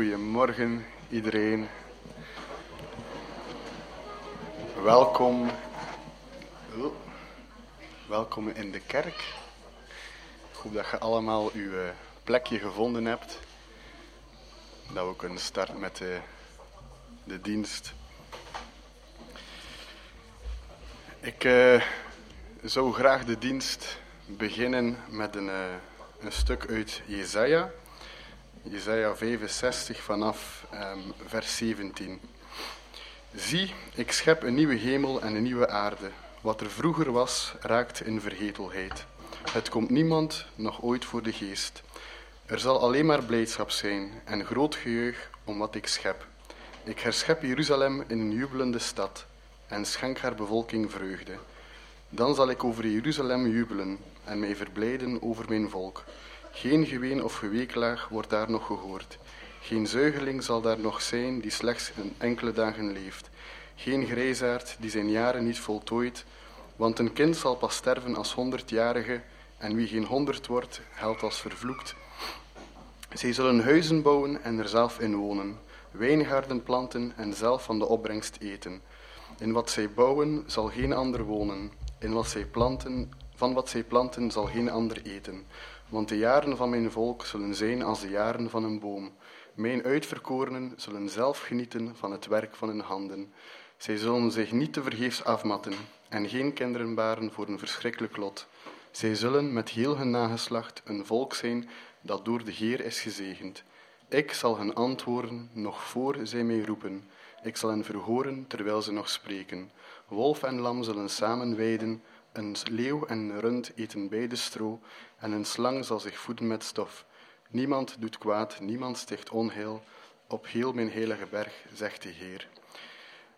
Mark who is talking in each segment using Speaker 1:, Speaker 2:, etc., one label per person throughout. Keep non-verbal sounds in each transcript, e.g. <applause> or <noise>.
Speaker 1: Goedemorgen iedereen. Welkom. Welkom in de kerk. Ik hoop dat je allemaal uw eh, plekje gevonden hebt. Dat we kunnen starten met de, de dienst. Ik uh, zou graag de dienst beginnen met een, een stuk uit Jezaja. Jezaja 65 vanaf um, vers 17. Zie, ik schep een nieuwe hemel en een nieuwe aarde. Wat er vroeger was, raakt in vergetelheid. Het komt niemand nog ooit voor de geest. Er zal alleen maar blijdschap zijn en groot gejuich om wat ik schep. Ik herschep Jeruzalem in een jubelende stad en schenk haar bevolking vreugde. Dan zal ik over Jeruzalem jubelen en mij verblijden over mijn volk. Geen geween of geweeklaag wordt daar nog gehoord. Geen zuigeling zal daar nog zijn die slechts een enkele dagen leeft. Geen grijzaard die zijn jaren niet voltooit, want een kind zal pas sterven als honderdjarige, en wie geen honderd wordt, geldt als vervloekt. Zij zullen huizen bouwen en er zelf in wonen, wijngaarden planten en zelf van de opbrengst eten. In wat zij bouwen zal geen ander wonen, in wat zij planten, van wat zij planten zal geen ander eten. Want de jaren van mijn volk zullen zijn als de jaren van een boom. Mijn uitverkorenen zullen zelf genieten van het werk van hun handen. Zij zullen zich niet te vergeefs afmatten en geen kinderen baren voor een verschrikkelijk lot. Zij zullen met heel hun nageslacht een volk zijn dat door de Heer is gezegend. Ik zal hen antwoorden nog voor zij mij roepen. Ik zal hen verhoren terwijl ze nog spreken. Wolf en lam zullen samen weiden, een leeuw en een rund eten beide stro, en een slang zal zich voeden met stof. Niemand doet kwaad, niemand sticht onheil, op heel mijn heilige berg, zegt de Heer.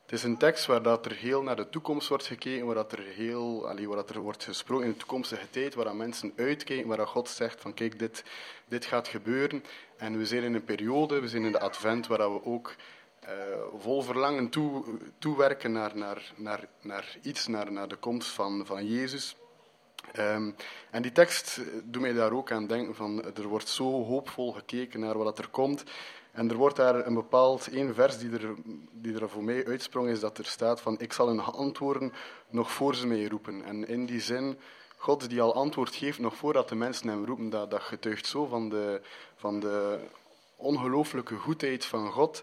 Speaker 1: Het is een tekst waar dat er heel naar de toekomst wordt gekeken, waar dat er heel, allee, waar dat er wordt gesproken in de toekomstige tijd, waar dat mensen uitkijken, waar dat God zegt van kijk, dit, dit gaat gebeuren. En we zijn in een periode, we zijn in de advent, waar dat we ook vol verlangen toe, toewerken naar, naar, naar, naar iets, naar, naar de komst van, van Jezus. Um, en die tekst doet mij daar ook aan denken van, er wordt zo hoopvol gekeken naar wat er komt. En er wordt daar een bepaald één vers die er, die voor mij uitsprong, is dat er staat van, ik zal hun antwoorden nog voor ze mij roepen. En in die zin, God die al antwoord geeft nog voordat de mensen hem roepen, dat, dat getuigt zo van de, van de ongelooflijke goedheid van God.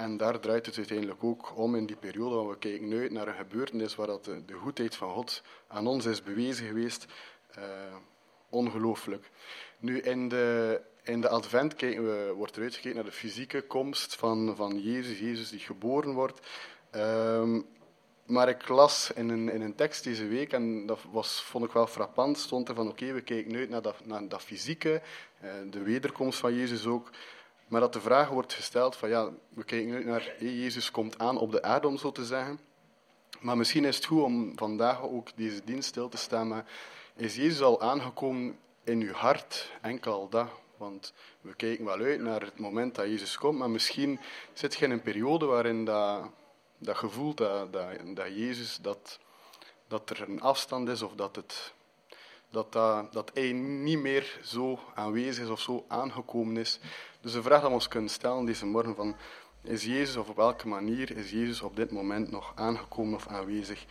Speaker 1: En daar draait het uiteindelijk ook om in die periode, want we kijken nu uit naar een gebeurtenis waar dat de, goedheid van God aan ons is bewezen geweest. Uh, ongelooflijk. Nu, in de, in de advent kijken we, wordt er uitgekeken naar de fysieke komst van, van Jezus, Jezus die geboren wordt. Um, maar ik las in een, in een tekst deze week, en dat was, vond ik wel frappant, stond er van oké, we kijken nu naar dat, naar dat fysieke, uh, de wederkomst van Jezus ook. Maar dat de vraag wordt gesteld van ja, we kijken nu naar Jezus komt aan op de aarde om zo te zeggen. Maar misschien is het goed om vandaag ook deze dienst stil te staan. Maar is Jezus al aangekomen in uw hart? Enkel al dat. Want we kijken wel uit naar het moment dat Jezus komt. Maar misschien zit je in een periode waarin dat, dat gevoel dat, dat, dat Jezus, dat, dat er een afstand is of dat het dat, dat, dat hij niet meer zo aanwezig is of zo aangekomen is. Dus de vraag dat we ons kunnen stellen deze morgen van, is Jezus of op welke manier is Jezus op dit moment nog aangekomen of aanwezig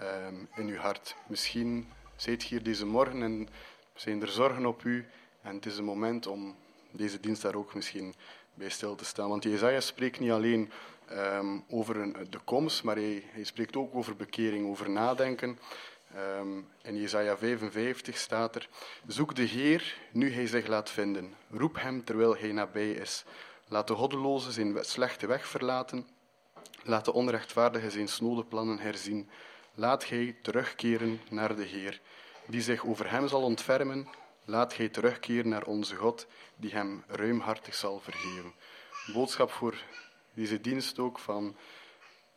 Speaker 1: um, in uw hart? Misschien zijt hier deze morgen en zijn er zorgen op u en het is een moment om deze dienst daar ook misschien bij stil te staan. Want Jezaja spreekt niet alleen um, over een, de komst, maar hij spreekt ook over bekering, over nadenken. Um, in Jesaja 55 staat er: Zoek de Heer nu hij zich laat vinden. Roep hem terwijl hij nabij is. Laat de goddeloze zijn slechte weg verlaten. Laat de onrechtvaardige zijn snode plannen herzien. Laat hij terugkeren naar de Heer, die zich over hem zal ontfermen. Laat hij terugkeren naar onze God, die hem ruimhartig zal vergeven. Boodschap voor deze dienst ook van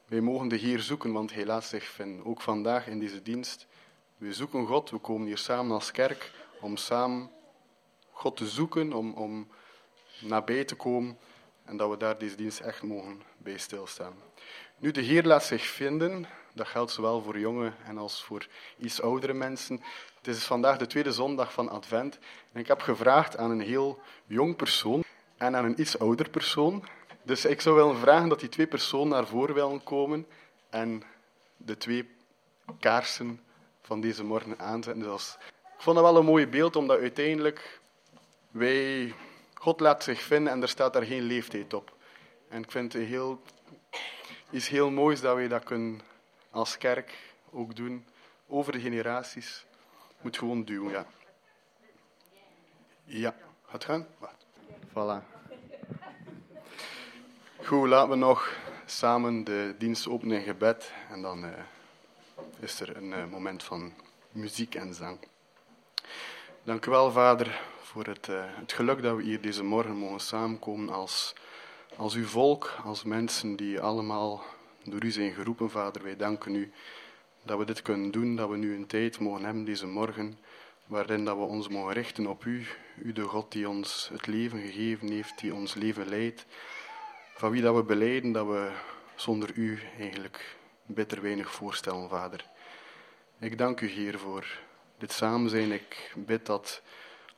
Speaker 1: wij mogen de Heer zoeken, want Hij laat zich vinden. Ook vandaag in deze dienst. We zoeken God, we komen hier samen als kerk om samen God te zoeken, om, om nabij te komen en dat we daar deze dienst echt mogen bij stilstaan. Nu, de Heer laat zich vinden. Dat geldt zowel voor jonge en als voor iets oudere mensen. Het is vandaag de tweede zondag van Advent. En ik heb gevraagd aan een heel jong persoon en aan een iets ouder persoon. Dus ik zou willen vragen dat die twee personen naar voren willen komen en de twee kaarsen van deze morgen aanzetten. Dus ik vond dat wel een mooi beeld, omdat uiteindelijk wij, God laat zich vinden en er staat daar geen leeftijd op. En ik vind het heel, iets heel moois dat wij dat kunnen als kerk ook doen, over de generaties. Moet gewoon duwen, ja. Ja, gaat gaan? Voilà. Goed, laten we nog samen de dienst openen in gebed. En dan uh, is er een uh, moment van muziek en zang. Dank u wel, Vader, voor het, uh, het geluk dat we hier deze morgen mogen samenkomen als, als uw volk, als mensen die allemaal door u zijn geroepen, Vader. Wij danken u dat we dit kunnen doen, dat we nu een tijd mogen hebben deze morgen, waarin dat we ons mogen richten op u, u de God die ons het leven gegeven heeft, die ons leven leidt, van wie dat we beleiden dat we zonder u eigenlijk bitter weinig voorstellen, Vader. Ik dank u, Heer, voor dit samen zijn. Ik bid dat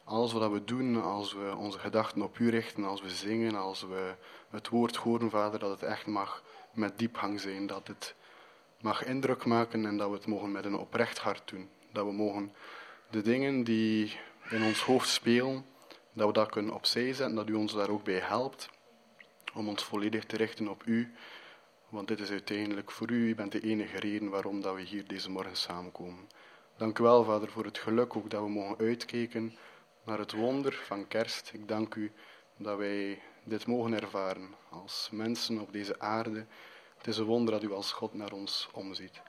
Speaker 1: alles wat we doen, als we onze gedachten op u richten, als we zingen, als we het woord horen, Vader, dat het echt mag met diepgang zijn, dat het mag indruk maken en dat we het mogen met een oprecht hart doen. Dat we mogen de dingen die in ons hoofd spelen, dat we dat kunnen opzij zetten, dat u ons daar ook bij helpt om ons volledig te richten op u. Want dit is uiteindelijk voor u, u bent de enige reden waarom dat we hier deze morgen samenkomen. Dank u wel, Vader, voor het geluk ook dat we mogen uitkijken naar het wonder van kerst. Ik dank u dat wij dit mogen ervaren als mensen op deze aarde. Het is een wonder dat u als God naar ons omziet.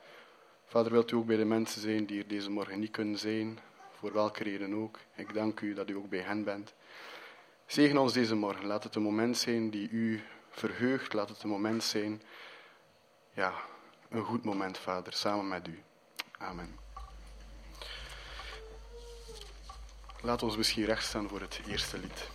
Speaker 1: Vader, wilt u ook bij de mensen zijn die er deze morgen niet kunnen zijn, voor welke reden ook. Ik dank u dat u ook bij hen bent. Zegen ons deze morgen. Laat het een moment zijn die u verheugt. Laat het een moment zijn, ja, een goed moment, Vader, samen met u. Amen. Laat ons misschien recht staan voor het eerste lied.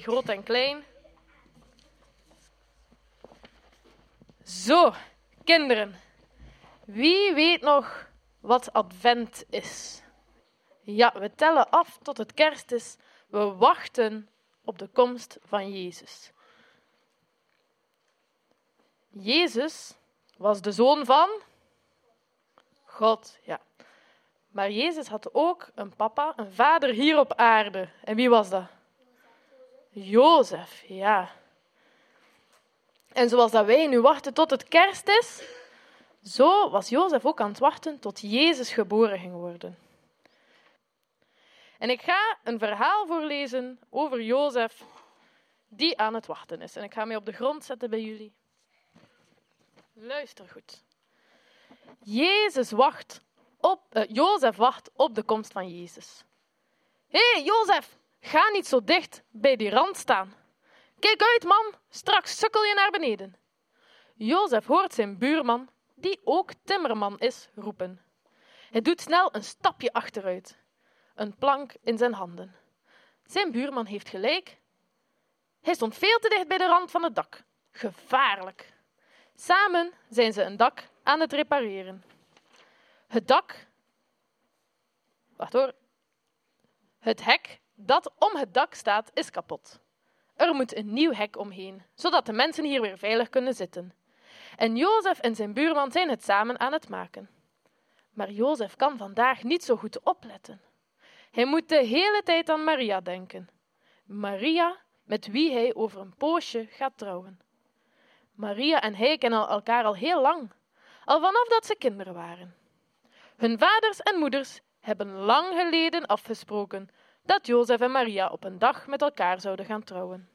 Speaker 2: Groot en klein. Zo, kinderen. Wie weet nog wat advent is? Ja, we tellen af tot het kerst is. We wachten op de komst van Jezus. Jezus was de zoon van God, ja. Maar Jezus had ook een papa, een vader hier op aarde. En wie was dat? Jozef, ja. En zoals dat wij nu wachten tot het kerst is, zo was Jozef ook aan het wachten tot Jezus geboren ging worden. En ik ga een verhaal voorlezen over Jozef die aan het wachten is. En ik ga mij op de grond zetten bij jullie. Luister goed. Jezus wacht op, uh, Jozef wacht op de komst van Jezus. Hé, hey, Jozef, ga niet zo dicht bij die rand staan. Kijk uit, man, straks sukkel je naar beneden. Jozef hoort zijn buurman, die ook timmerman is, roepen. Hij doet snel een stapje achteruit, een plank in zijn handen. Zijn buurman heeft gelijk. Hij stond veel te dicht bij de rand van het dak. Gevaarlijk. Samen zijn ze een dak aan het repareren. Het dak. Wacht hoor. Het hek dat om het dak staat is kapot. Er moet een nieuw hek omheen, zodat de mensen hier weer veilig kunnen zitten. En Jozef en zijn buurman zijn het samen aan het maken. Maar Jozef kan vandaag niet zo goed opletten. Hij moet de hele tijd aan Maria denken. Maria, met wie hij over een poosje gaat trouwen. Maria en hij kennen elkaar al heel lang, al vanaf dat ze kinderen waren. Hun vaders en moeders hebben lang geleden afgesproken dat Jozef en Maria op een dag met elkaar zouden gaan trouwen.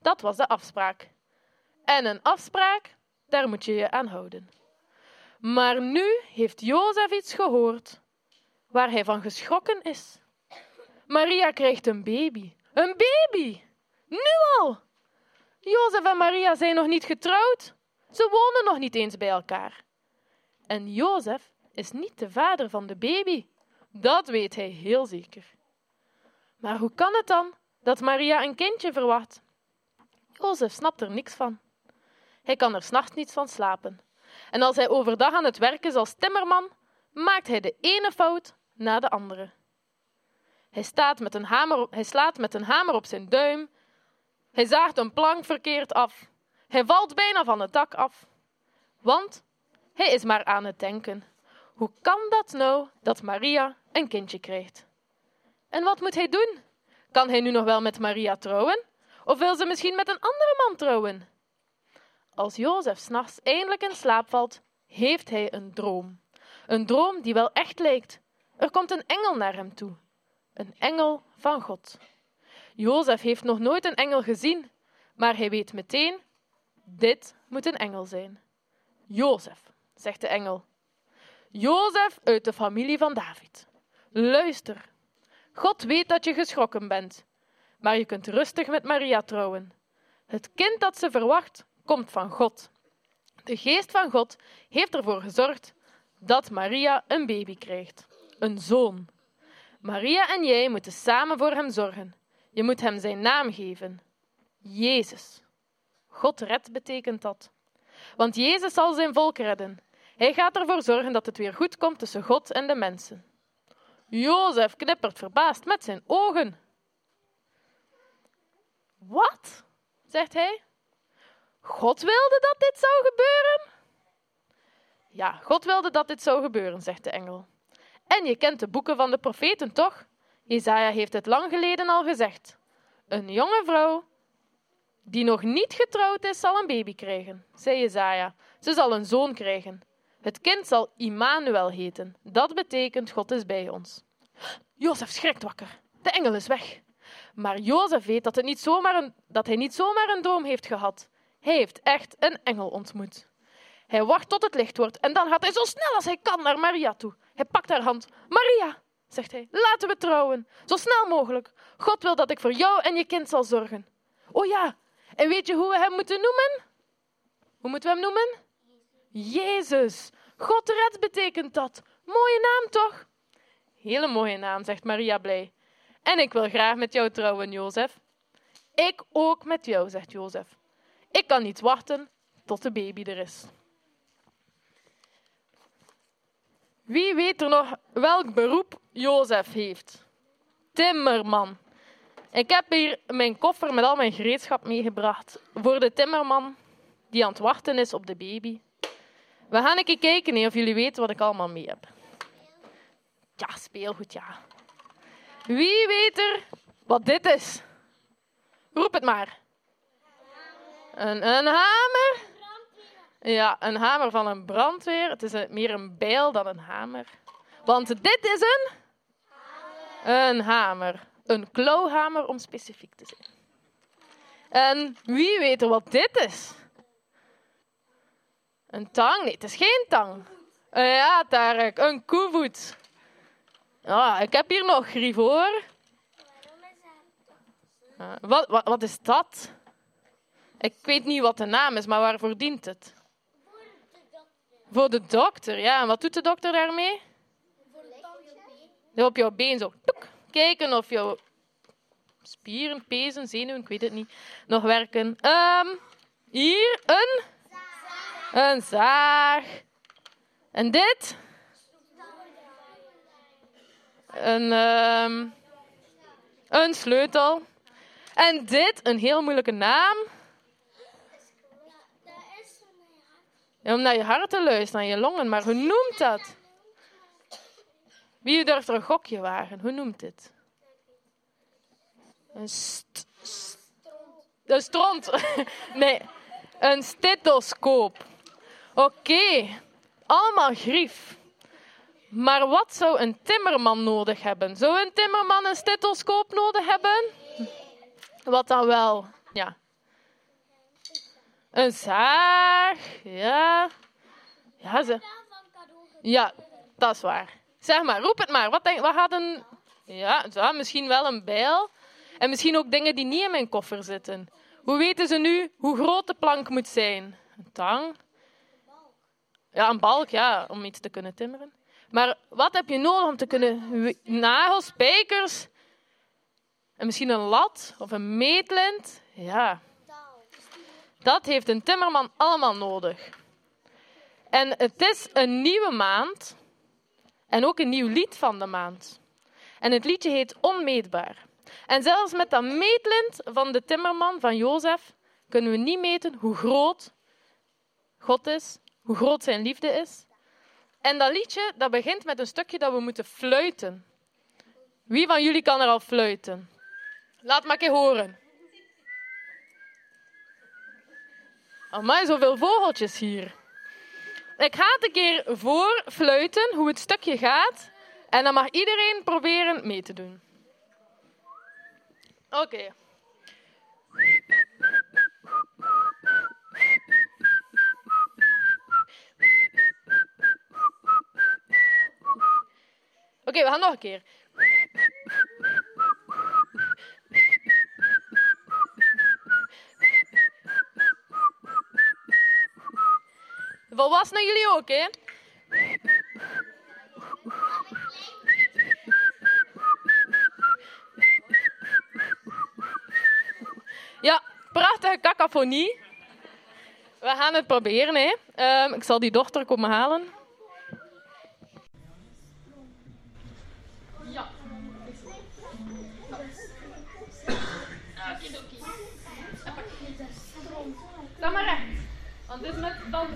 Speaker 2: Dat was de afspraak. En een afspraak, daar moet je je aan houden. Maar nu heeft Jozef iets gehoord waar hij van geschrokken is. Maria krijgt een baby. Een baby! Nu al! Jozef en Maria zijn nog niet getrouwd. Ze wonen nog niet eens bij elkaar. En Jozef is niet de vader van de baby. Dat weet hij heel zeker. Maar hoe kan het dan dat Maria een kindje verwacht? Jozef snapt er niks van. Hij kan er s'nachts niet van slapen. En als hij overdag aan het werk is als timmerman, maakt hij de ene fout na de andere. Hij, staat met een hamer hij slaat met een hamer op zijn duim. Hij zaagt een plank verkeerd af. Hij valt bijna van het dak af. Want hij is maar aan het denken. Hoe kan dat nou dat Maria een kindje krijgt? En wat moet hij doen? Kan hij nu nog wel met Maria trouwen? Of wil ze misschien met een andere man trouwen? Als Jozef s'nachts eindelijk in slaap valt, heeft hij een droom. Een droom die wel echt lijkt. Er komt een engel naar hem toe. Een engel van God. Jozef heeft nog nooit een engel gezien, maar hij weet meteen: dit moet een engel zijn. Jozef, zegt de engel. Jozef uit de familie van David. Luister, God weet dat je geschrokken bent, maar je kunt rustig met Maria trouwen. Het kind dat ze verwacht, komt van God. De geest van God heeft ervoor gezorgd dat Maria een baby krijgt, een zoon. Maria en jij moeten samen voor hem zorgen. Je moet hem zijn naam geven. Jezus. God redt betekent dat. Want Jezus zal zijn volk redden. Hij gaat ervoor zorgen dat het weer goed komt tussen God en de mensen. Jozef knippert verbaasd met zijn ogen. Wat? zegt hij. God wilde dat dit zou gebeuren? Ja, God wilde dat dit zou gebeuren, zegt de engel. En je kent de boeken van de profeten, toch? Jezaja heeft het lang geleden al gezegd. Een jonge vrouw die nog niet getrouwd is, zal een baby krijgen, zei Jezaja. Ze zal een zoon krijgen. Het kind zal Immanuel heten. Dat betekent God is bij ons. Jozef schrikt wakker. De engel is weg. Maar Jozef weet dat, het niet zomaar een, dat hij niet zomaar een droom heeft gehad. Hij heeft echt een engel ontmoet. Hij wacht tot het licht wordt en dan gaat hij zo snel als hij kan naar Maria toe. Hij pakt haar hand. Maria, zegt hij, laten we trouwen. Zo snel mogelijk. God wil dat ik voor jou en je kind zal zorgen. Oh ja, en weet je hoe we hem moeten noemen? Hoe moeten we hem noemen? Jezus. God redt betekent dat. Mooie naam toch? Hele mooie naam, zegt Maria blij. En ik wil graag met jou trouwen, Jozef. Ik ook met jou, zegt Jozef. Ik kan niet wachten tot de baby er is. Wie weet er nog welk beroep Jozef heeft? Timmerman. Ik heb hier mijn koffer met al mijn gereedschap meegebracht voor de timmerman die aan het wachten is op de baby. We gaan een kijken of jullie weten wat ik allemaal mee heb. Ja, speelgoed, ja. Wie weet er wat dit is? Roep het maar. Een, een hamer? Ja, een hamer van een brandweer. Het is meer een bijl dan een hamer. Want dit is een... Een hamer. Een klauwhamer om specifiek te zijn. En wie weet er wat dit is? Een tang? Nee, het is geen tang. Uh, ja, Tarek, een koevoet. Ah, ik heb hier nog grief hoor. Uh, wat, wat, wat is dat? Ik weet niet wat de naam is, maar waarvoor dient het? Voor de dokter. Voor de dokter, ja. En wat doet de dokter daarmee? Voor de Op jouw been zo. Kijken of jouw spieren, pezen, zenuwen, ik weet het niet, nog werken. Um, hier een... Een zaag. En dit? Een, um, een sleutel. En dit, een heel moeilijke naam. Om naar je hart te luisteren, naar je longen. Maar hoe noemt dat? Wie durft er een gokje wagen? Hoe noemt dit? Een st, st een stront. <laughs> nee, een stethoscoop. Oké, allemaal grief. Maar wat zou een timmerman nodig hebben? Zou een timmerman een stethoscoop nodig hebben? Wat dan wel? Ja. Een zaag, ja. Ja, ze... ja, dat is waar. Zeg maar, roep het maar. Wat, denk, wat gaat een... Ja, misschien wel een bijl. En misschien ook dingen die niet in mijn koffer zitten. Hoe weten ze nu hoe groot de plank moet zijn? Een tang? Ja, een balk, ja, om iets te kunnen timmeren. Maar wat heb je nodig om te kunnen... Nagels, spijkers... En misschien een lat of een meetlint. Ja. Dat heeft een timmerman allemaal nodig. En het is een nieuwe maand. En ook een nieuw lied van de maand. En het liedje heet Onmeetbaar. En zelfs met dat meetlint van de timmerman, van Jozef, kunnen we niet meten hoe groot God is, hoe groot zijn liefde is. En dat liedje dat begint met een stukje dat we moeten fluiten. Wie van jullie kan er al fluiten? Laat maar een keer horen. Amai, zoveel vogeltjes hier. Ik ga het een keer voorfluiten hoe het stukje gaat. En dan mag iedereen proberen mee te doen. Oké. Oké, we gaan nog een keer. Volwassenen jullie ook, hè? Ja, prachtige cacophonie. We gaan het proberen, hè. Um, ik zal die dochter komen halen. Sta maar recht. Want dit is met dansen.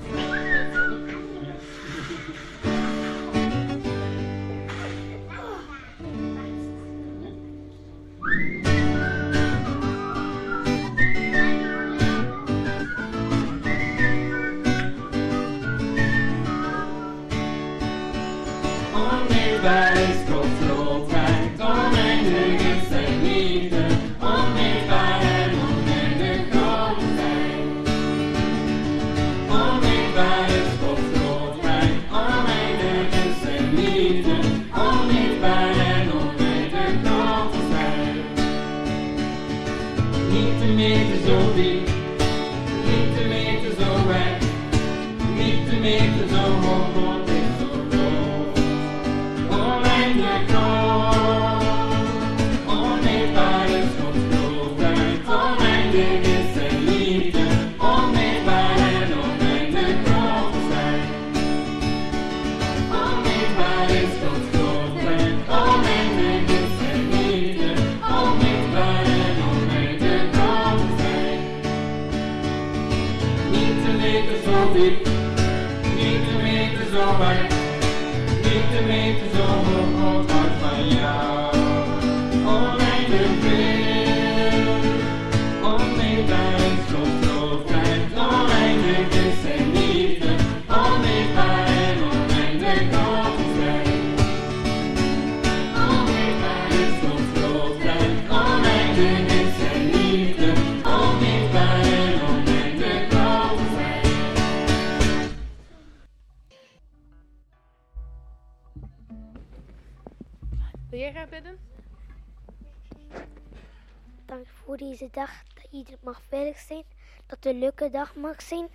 Speaker 3: Iedereen mag veilig zijn, dat het een leuke dag mag zijn,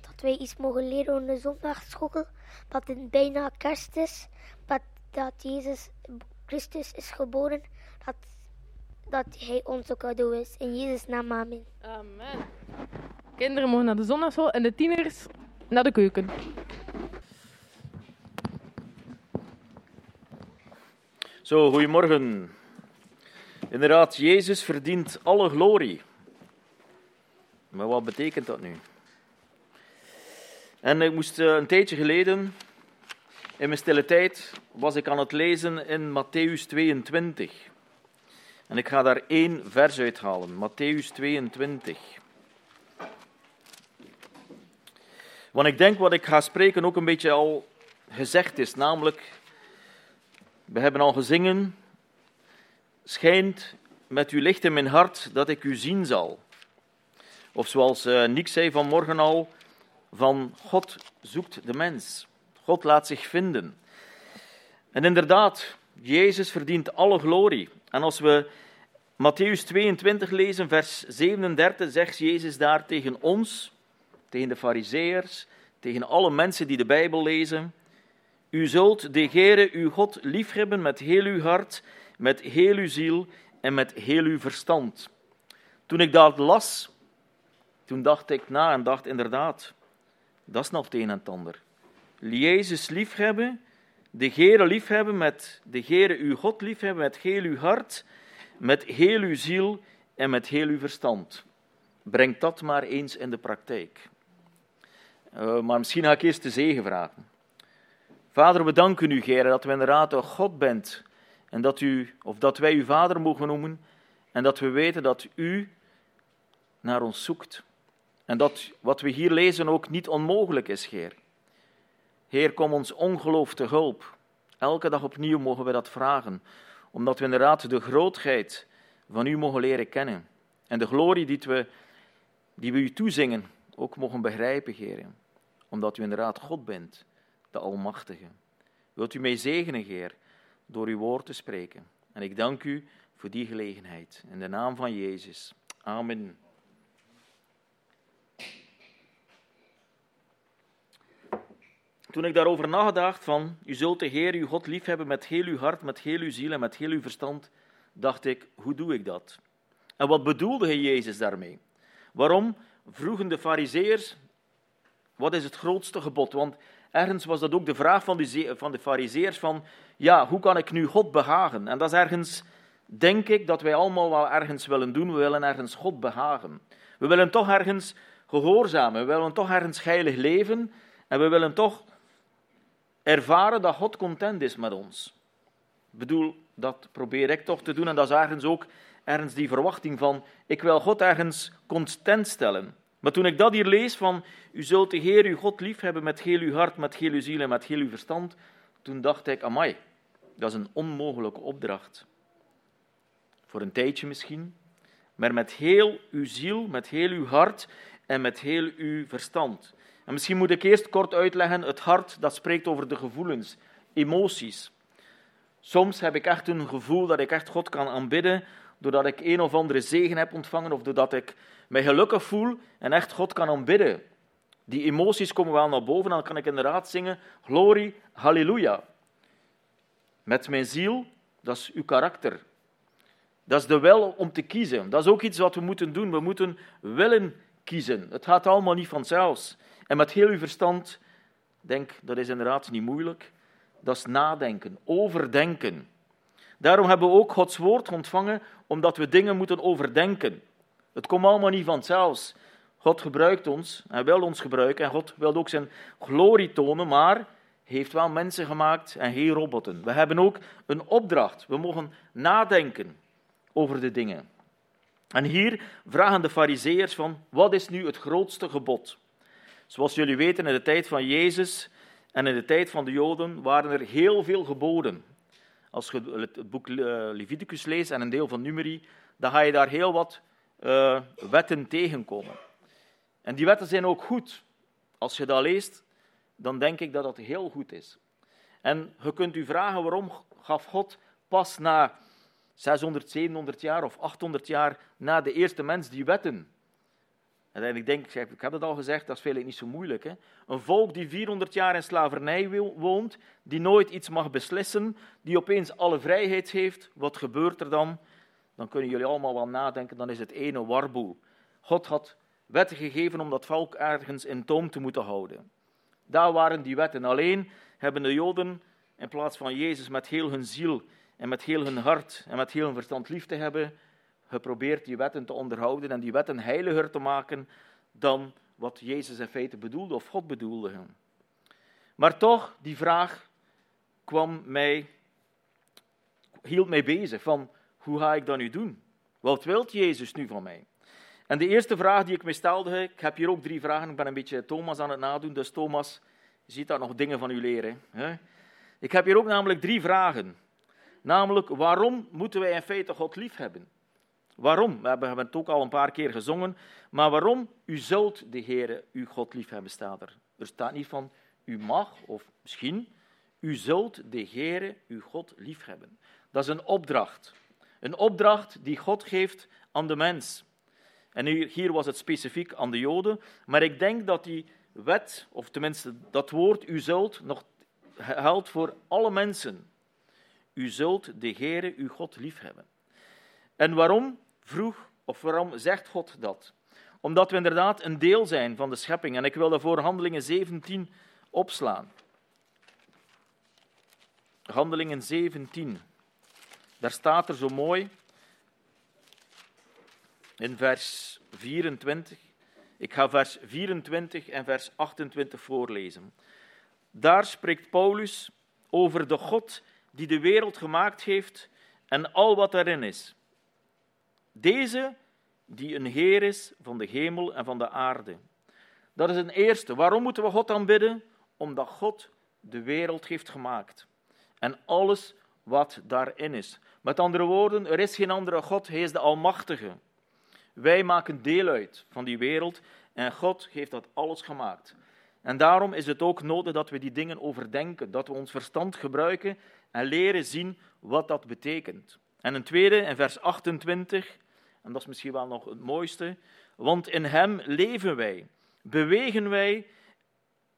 Speaker 3: dat wij iets mogen leren op de zondagschool, dat het bijna kerst is, dat, dat Jezus Christus is geboren, dat, dat Hij onze cadeau is. In Jezus' naam, amen.
Speaker 2: Amen. Kinderen mogen naar de zondagschool en de tieners naar de keuken.
Speaker 4: Zo, goedemorgen. Inderdaad, Jezus verdient alle glorie. Maar wat betekent dat nu? En ik moest eh, een tijdje geleden, in mijn stille tijd, was ik aan het lezen in Matthäus 22. En ik ga daar één vers uithalen, Matthäus 22. Want ik denk wat ik ga spreken ook een beetje al gezegd is, namelijk we hebben al gezingen, schijnt met uw licht in mijn hart dat ik u zien zal. Of zoals eh Niek zei vanmorgen al, van God zoekt de mens. God laat zich vinden. En inderdaad, Jezus verdient alle glorie. En als we Matthäus 22 lezen, vers 37, zegt Jezus daar tegen ons, tegen de Farizeërs, tegen alle mensen die de Bijbel lezen, u zult de Heere uw God liefhebben met heel uw hart, met heel uw ziel en met heel uw verstand. Toen ik dat las, toen dacht ik na en dacht inderdaad, dat is nog het een en het ander. Jezus liefhebben, de Heere liefhebben met de Heere uw God liefhebben met heel uw hart, met heel uw ziel en met heel uw verstand. Breng dat maar eens in de praktijk. Uh, maar misschien ga ik eerst de zegen vragen. Vader, we danken u, Heer, dat u inderdaad een God bent. En dat, u, of dat wij uw Vader mogen noemen. En dat we weten dat u naar ons zoekt. En dat wat we hier lezen ook niet onmogelijk is, Heer. Heer, kom ons ongeloof te hulp. Elke dag opnieuw mogen we dat vragen. Omdat we inderdaad de grootheid van u mogen leren kennen. En de glorie die we, die we u toezingen ook mogen begrijpen, Heer. Omdat u inderdaad God bent de Almachtige. Wilt u mij zegenen, Heer, door uw woord te spreken. En ik dank u voor die gelegenheid. In de naam van Jezus. Amen. Toen ik daarover nadacht van, u zult de Heer uw God liefhebben met heel uw hart, met heel uw ziel en met heel uw verstand, dacht ik, hoe doe ik dat? En wat bedoelde hij Jezus daarmee? Waarom vroegen de fariseërs, wat is het grootste gebod? Want ergens was dat ook de vraag van de, van de fariseërs van, ja, hoe kan ik nu God behagen? En dat is ergens, denk ik, dat wij allemaal wel ergens willen doen. We willen ergens God behagen. We willen toch ergens gehoorzamen. We willen toch ergens heilig leven. En we willen toch ervaren dat God content is met ons. Ik bedoel, dat probeer ik toch te doen. En dat is ergens ook ergens die verwachting van, ik wil God ergens content stellen. Maar toen ik dat hier lees van, u zult de Heer uw God liefhebben met heel uw hart, met heel uw ziel en met heel uw verstand, toen dacht ik, amai, dat is een onmogelijke opdracht. Voor een tijdje misschien, maar met heel uw ziel, met heel uw hart en met heel uw verstand. En misschien moet ik eerst kort uitleggen, het hart, dat spreekt over de gevoelens, emoties. Soms heb ik echt een gevoel dat ik echt God kan aanbidden, doordat ik een of andere zegen heb ontvangen, of doordat ik mij gelukkig voel en echt God kan aanbidden. Die emoties komen wel naar boven, dan kan ik inderdaad zingen, glorie, halleluja. Met mijn ziel, dat is uw karakter. Dat is de wil om te kiezen. Dat is ook iets wat we moeten doen. We moeten willen kiezen. Het gaat allemaal niet vanzelfs. En met heel uw verstand, denk, dat is inderdaad niet moeilijk. Dat is nadenken, overdenken. Daarom hebben we ook Gods woord ontvangen, omdat we dingen moeten overdenken. Het komt allemaal niet vanzelfs. God gebruikt ons, hij wil ons gebruiken en God wil ook zijn glorie tonen, maar heeft wel mensen gemaakt en geen robotten. We hebben ook een opdracht. We mogen nadenken over de dingen. En hier vragen de fariseërs van, wat is nu het grootste gebod? Zoals jullie weten, in de tijd van Jezus en in de tijd van de Joden waren er heel veel geboden. Als je het boek eh, Leviticus leest en een deel van Numeri, dan ga je daar heel wat uh, wetten tegenkomen. En die wetten zijn ook goed. Als je dat leest, dan denk ik dat dat heel goed is. En je kunt u vragen waarom gaf God pas na 600, 700 jaar of 800 jaar na de eerste mens die wetten. Ik denk, ik heb het al gezegd, dat is veel niet zo moeilijk. Hè? Een volk die 400 jaar in slavernij woont, die nooit iets mag beslissen, die opeens alle vrijheid heeft, wat gebeurt er dan? Dan kunnen jullie allemaal wel nadenken, dan is het ene warboel. God had wetten gegeven om dat volk ergens in toom te moeten houden. Daar waren die wetten. Alleen hebben de Joden, in plaats van Jezus met heel hun ziel en met heel hun hart en met heel hun verstand lief te hebben, geprobeerd die wetten te onderhouden en die wetten heiliger te maken dan wat Jezus in feite bedoelde of God bedoelde. Maar toch, die vraag kwam mij, hield mij bezig van hoe ga ik dat nu doen? Wat wilt Jezus nu van mij? En de eerste vraag die ik me stelde, ik heb hier ook drie vragen, ik ben een beetje Thomas aan het nadoen, dus Thomas, ziet daar nog dingen van u leren. Hè? Ik heb hier ook namelijk drie vragen. Namelijk, waarom moeten wij in feite God lief hebben? Waarom? We hebben het ook al een paar keer gezongen. Maar waarom? U zult de Heere, uw God lief hebben, staat er. Er staat niet van, u mag, of misschien, u zult de Heere, uw God lief hebben. Dat is een opdracht. Een opdracht die God geeft aan de mens. En hier, was het specifiek aan de Joden, maar ik denk dat die wet, of tenminste dat woord u zult, nog geldt voor alle mensen. U zult de Heere, uw God, liefhebben. En waarom vroeg, of waarom zegt God dat? Omdat we inderdaad een deel zijn van de schepping. En ik wil daarvoor Handelingen 17 opslaan. Handelingen 17. Daar staat er zo mooi in vers 24. Ik ga vers 24 en vers 28 voorlezen. Daar spreekt Paulus over de God die de wereld gemaakt heeft en al wat erin is. Deze die een Heer is van de hemel en van de aarde. Dat is een eerste. Waarom moeten we God aanbidden? Omdat God de wereld heeft gemaakt en alles wat daarin is. Met andere woorden, er is geen andere God, Hij is de Almachtige. Wij maken deel uit van die wereld en God heeft dat alles gemaakt. En daarom is het ook nodig dat we die dingen overdenken, dat we ons verstand gebruiken en leren zien wat dat betekent. En een tweede, in vers 28, en dat is misschien wel nog het mooiste, want in Hem leven wij, bewegen wij,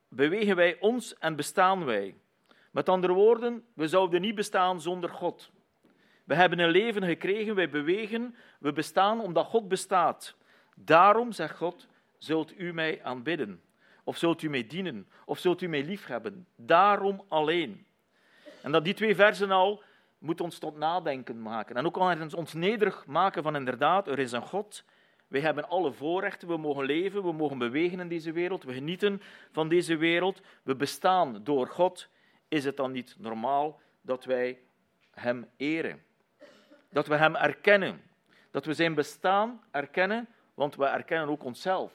Speaker 4: bewegen wij ons en bestaan wij. Met andere woorden, we zouden niet bestaan zonder God. We hebben een leven gekregen, wij bewegen, we bestaan omdat God bestaat. Daarom, zegt God, zult u mij aanbidden. Of zult u mij dienen, of zult u mij liefhebben. Daarom alleen. En dat die twee versen al moeten ons tot nadenken maken. En ook al ons nederig maken van inderdaad, er is een God. Wij hebben alle voorrechten, we mogen leven, we mogen bewegen in deze wereld, we genieten van deze wereld, we bestaan door God. Is het dan niet normaal dat wij Hem eren? Dat we Hem erkennen. Dat we Zijn bestaan erkennen, want we erkennen ook onszelf.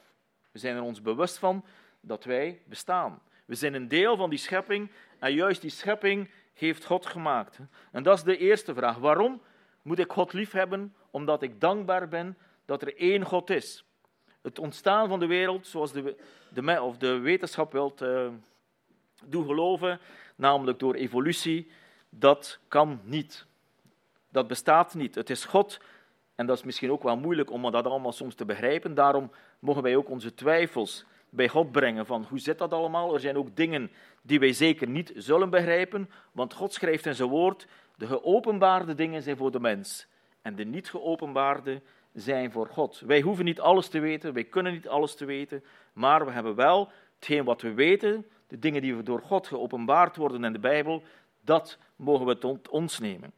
Speaker 4: We zijn er ons bewust van dat wij bestaan. We zijn een deel van die schepping en juist die schepping heeft God gemaakt. En dat is de eerste vraag. Waarom moet ik God lief hebben? Omdat ik dankbaar ben dat er één God is. Het ontstaan van de wereld, zoals de, de, of de wetenschap wilt uh, doen geloven, namelijk door evolutie, dat kan niet. Dat bestaat niet. Het is God, en dat is misschien ook wel moeilijk om dat allemaal soms te begrijpen. Daarom mogen wij ook onze twijfels bij God brengen van hoe zit dat allemaal. Er zijn ook dingen die wij zeker niet zullen begrijpen, want God schrijft in zijn woord, de geopenbaarde dingen zijn voor de mens en de niet geopenbaarde zijn voor God. Wij hoeven niet alles te weten, wij kunnen niet alles te weten, maar we hebben wel hetgeen wat we weten, de dingen die we door God geopenbaard worden in de Bijbel, dat mogen we tot ons nemen.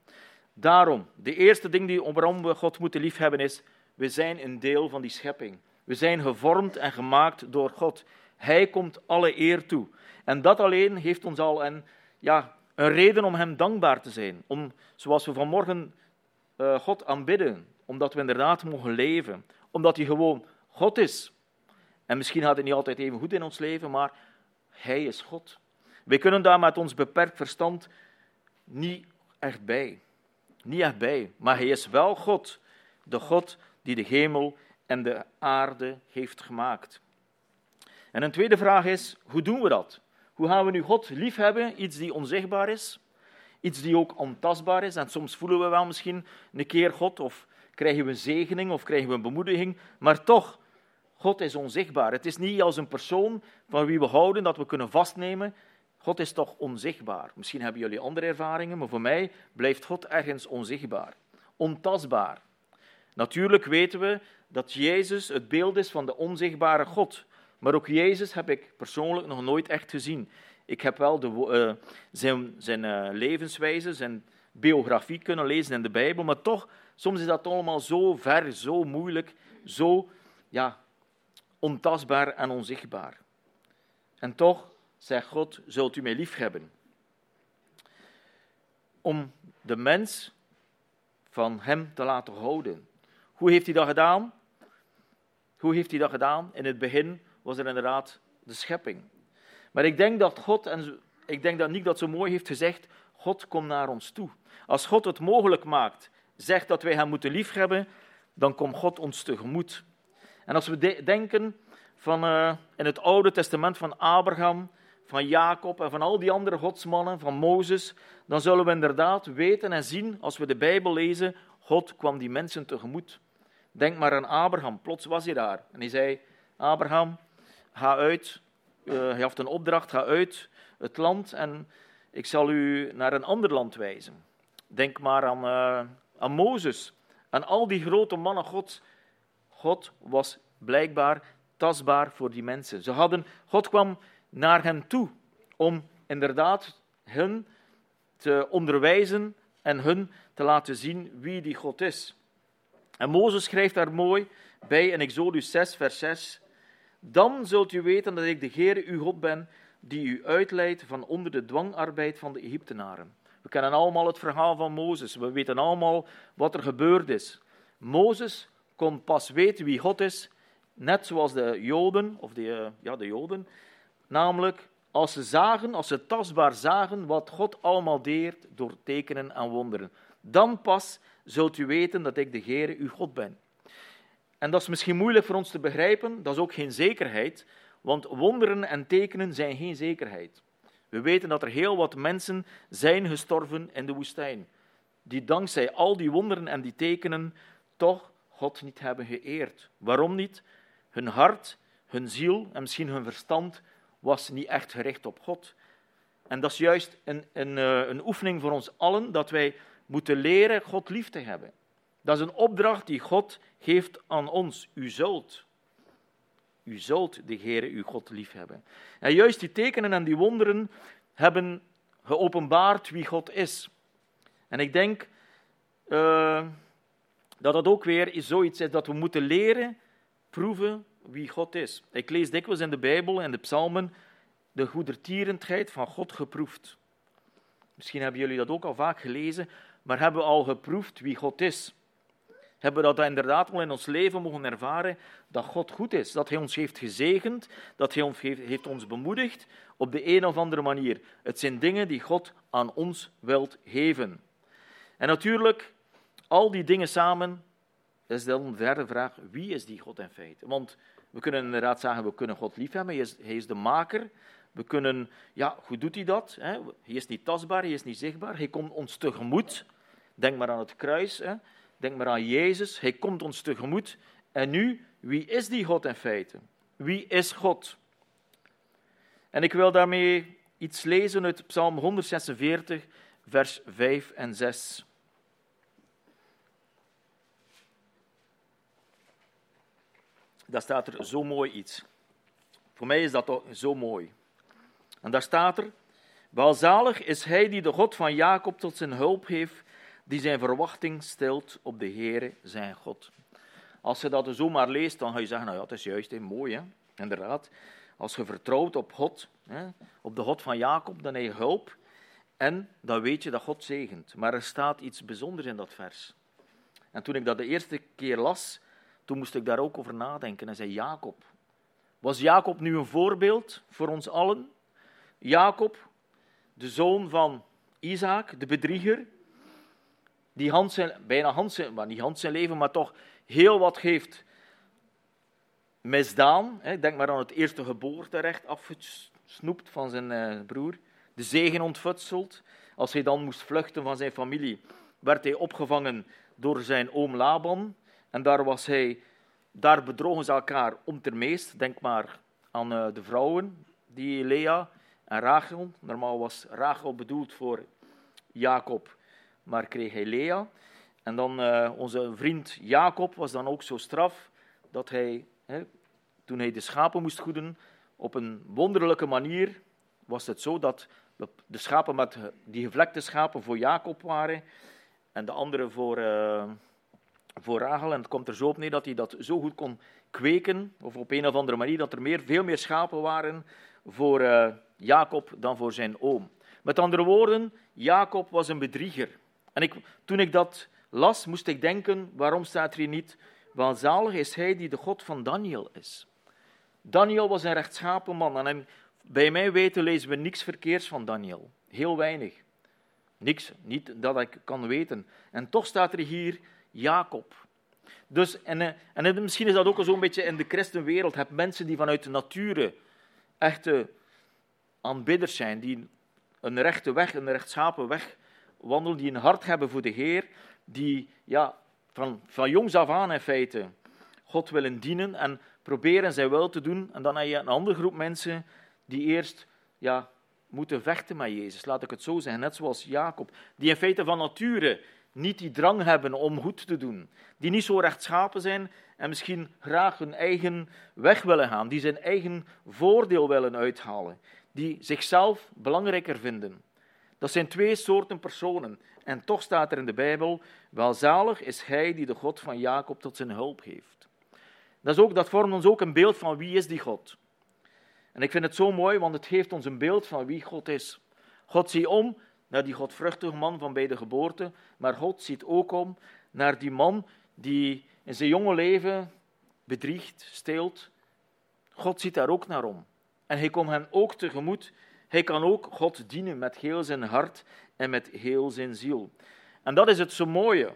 Speaker 4: Daarom, de eerste ding die, waarom we God moeten liefhebben is, we zijn een deel van die schepping. We zijn gevormd en gemaakt door God. Hij komt alle eer toe. En dat alleen heeft ons al een, ja, een reden om Hem dankbaar te zijn. Om, zoals we vanmorgen uh, God aanbidden, omdat we inderdaad mogen leven. Omdat Hij gewoon God is. En misschien gaat het niet altijd even goed in ons leven, maar Hij is God. We kunnen daar met ons beperkt verstand niet echt bij. Niet echt bij. Maar Hij is wel God. De God die de hemel en de aarde heeft gemaakt. En een tweede vraag is, hoe doen we dat? Hoe gaan we nu God liefhebben? Iets die onzichtbaar is, iets die ook ontastbaar is. En soms voelen we wel misschien een keer God, of krijgen we een zegening, of krijgen we een bemoediging. Maar toch, God is onzichtbaar. Het is niet als een persoon van wie we houden dat we kunnen vastnemen. God is toch onzichtbaar. Misschien hebben jullie andere ervaringen, maar voor mij blijft God ergens onzichtbaar, ontastbaar. Natuurlijk weten we dat Jezus het beeld is van de onzichtbare God. Maar ook Jezus heb ik persoonlijk nog nooit echt gezien. Ik heb wel de, uh, zijn, zijn uh, levenswijze, zijn biografie kunnen lezen in de Bijbel, maar toch, soms is dat allemaal zo ver, zo moeilijk, zo ja, ontastbaar en onzichtbaar. En toch zegt God, zult u mij lief hebben. Om de mens van hem te laten houden. Hoe heeft hij dat gedaan? Hoe heeft hij dat gedaan? In het begin was er inderdaad de schepping. Maar ik denk dat God, en ik denk dat Nick dat zo mooi heeft gezegd, God komt naar ons toe. Als God het mogelijk maakt, zegt dat wij hem moeten liefhebben, dan komt God ons tegemoet. En als we denken van, uh, in het Oude Testament van Abraham, van Jacob en van al die andere godsmannen, van Mozes, dan zullen we inderdaad weten en zien, als we de Bijbel lezen, God kwam die mensen tegemoet. Denk maar aan Abraham, plots was hij daar. En hij zei, Abraham, ga uit, uh, hij heeft een opdracht, ga uit het land en ik zal u naar een ander land wijzen. Denk maar aan, uh, aan Mozes, aan al die grote mannen God. God was blijkbaar tastbaar voor die mensen. Ze hadden, God kwam naar hen toe om inderdaad hen te onderwijzen en hun te laten zien wie die God is. En Mozes schrijft daar mooi bij in Exodus 6, vers 6. Dan zult u weten dat ik de Heere uw God ben, die u uitleidt van onder de dwangarbeid van de Egyptenaren. We kennen allemaal het verhaal van Mozes. We weten allemaal wat er gebeurd is. Mozes kon pas weten wie God is, net zoals de Joden, of de, eh, ja, de Joden, namelijk als ze zagen, als ze tastbaar zagen wat God allemaal deed door tekenen en wonderen. Dan pas zult u weten dat ik de Heere uw God ben. En dat is misschien moeilijk voor ons te begrijpen, dat is ook geen zekerheid, want wonderen en tekenen zijn geen zekerheid. We weten dat er heel wat mensen zijn gestorven in de woestijn, die dankzij al die wonderen en die tekenen toch God niet hebben geëerd. Waarom niet? Hun hart, hun ziel en misschien hun verstand was niet echt gericht op God. En dat is juist een, een, eh, een oefening voor ons allen, dat wij moeten leren God lief te hebben. Dat is een opdracht die God geeft aan ons. U zult. U zult de Heere uw God lief hebben. En juist die tekenen en die wonderen hebben geopenbaard wie God is. En ik denk uh, dat dat ook weer zoiets is dat we moeten leren proeven wie God is. Ik lees dikwijls in de Bijbel en de psalmen de goedertierendheid van God geproefd. Misschien hebben jullie dat ook al vaak gelezen, maar hebben we al geproefd wie God is? Hebben we dat inderdaad al in ons leven mogen ervaren, dat God goed is, dat Hij ons heeft gezegend, dat Hij ons heeft ons bemoedigd op de een of andere manier. Het zijn dingen die God aan ons wilt geven. En natuurlijk, al die dingen samen, is dan de derde vraag, wie is die God in feite? Want we kunnen inderdaad zeggen, we kunnen God liefhebben, hij is, hij is de maker. We kunnen, ja, hoe doet hij dat? Hij is niet tastbaar, hij is niet zichtbaar, hij komt ons tegemoet. Denk maar aan het kruis, hè. denk maar aan Jezus, hij komt ons tegemoet. En nu, wie is die God in feite? Wie is God? En ik wil daarmee iets lezen uit Psalm 146, vers 5 en 6. Daar staat er zo mooi iets. Voor mij is dat zo mooi. En daar staat er: Welzalig is hij die de God van Jacob tot zijn hulp heeft, die zijn verwachting stelt op de Heere zijn God. als je dat zomaar leest, dan ga je zeggen, nou ja, dat is juist, hè, mooi, hè? inderdaad. Als je vertrouwt op God, hè, op de God van Jacob, dan heb je hulp. En dan weet je dat God zegent. Maar er staat iets bijzonders in dat vers. En toen ik dat de eerste keer las, toen moest ik daar ook over nadenken. En zei Jacob. Was Jacob nu een voorbeeld voor ons allen? Jacob, de zoon van Isaac, de bedrieger, die Hans zijn, bijna Hans zijn, niet zijn leven, maar toch heel wat heeft misdaan. Denk maar aan het eerste geboorterecht afgesnoept van zijn eh, broer. De zegen ontfutseld. Als hij dan moest vluchten van zijn familie, werd hij opgevangen door zijn oom Laban. En daar was hij, daar bedrogen ze elkaar om ter meest. Denk maar aan eh, de vrouwen, die Lea en Rachel. Normaal was Rachel bedoeld voor Jacob, maar kreeg hij Lea. En dan uh, onze vriend Jacob was dan ook zo straf dat hij, hè, toen hij de schapen moest goeden, op een wonderlijke manier was het zo dat de schapen met die gevlekte schapen voor Jacob waren en de andere voor, uh, voor Rachel. En het komt er zo op neer dat hij dat zo goed kon kweken, of op een of andere manier, dat er meer, veel meer schapen waren voor uh, Jacob dan voor zijn oom. Met andere woorden, Jacob was een bedrieger. En ik, toen ik dat las, moest ik denken, waarom staat er hier niet, welzalig is hij die de God van Daniel is. Daniel was een rechtschapen man en bij mij weten lezen we niks verkeers van Daniel. Heel weinig. Niks, niet dat ik kan weten. En toch staat er hier Jacob. Dus, en, eh, en misschien is dat ook zo'n beetje in de christenwereld. Heb mensen die vanuit de nature echte aanbidders zijn, die een rechte weg, een rechtschapen weg wandelen, die een hart hebben voor de Heer, die ja, van, van jongs af aan in feite God willen dienen en proberen zijn wil te doen. En dan heb je een andere groep mensen die eerst ja, moeten vechten met Jezus, laat ik het zo zeggen, net zoals Jacob, die in feite van nature niet die drang hebben om goed te doen, die niet zo rechtschapen zijn en misschien graag hun eigen weg willen gaan, die zijn eigen voordeel willen uithalen, die zichzelf belangrijker vinden. Dat zijn twee soorten personen. En toch staat er in de Bijbel: welzalig is hij die de God van Jacob tot zijn hulp heeft. Dat, is ook, dat vormt ons ook een beeld van wie is die God. En ik vind het zo mooi, want het geeft ons een beeld van wie God is. God ziet om naar die godvruchtige man van bij de geboorte, maar God ziet ook om naar die man die in zijn jonge leven bedriegt, steelt. God ziet daar ook naar om. En hij komt hen ook tegemoet. Hij kan ook God dienen met heel zijn hart en met heel zijn ziel. En dat is het zo mooie.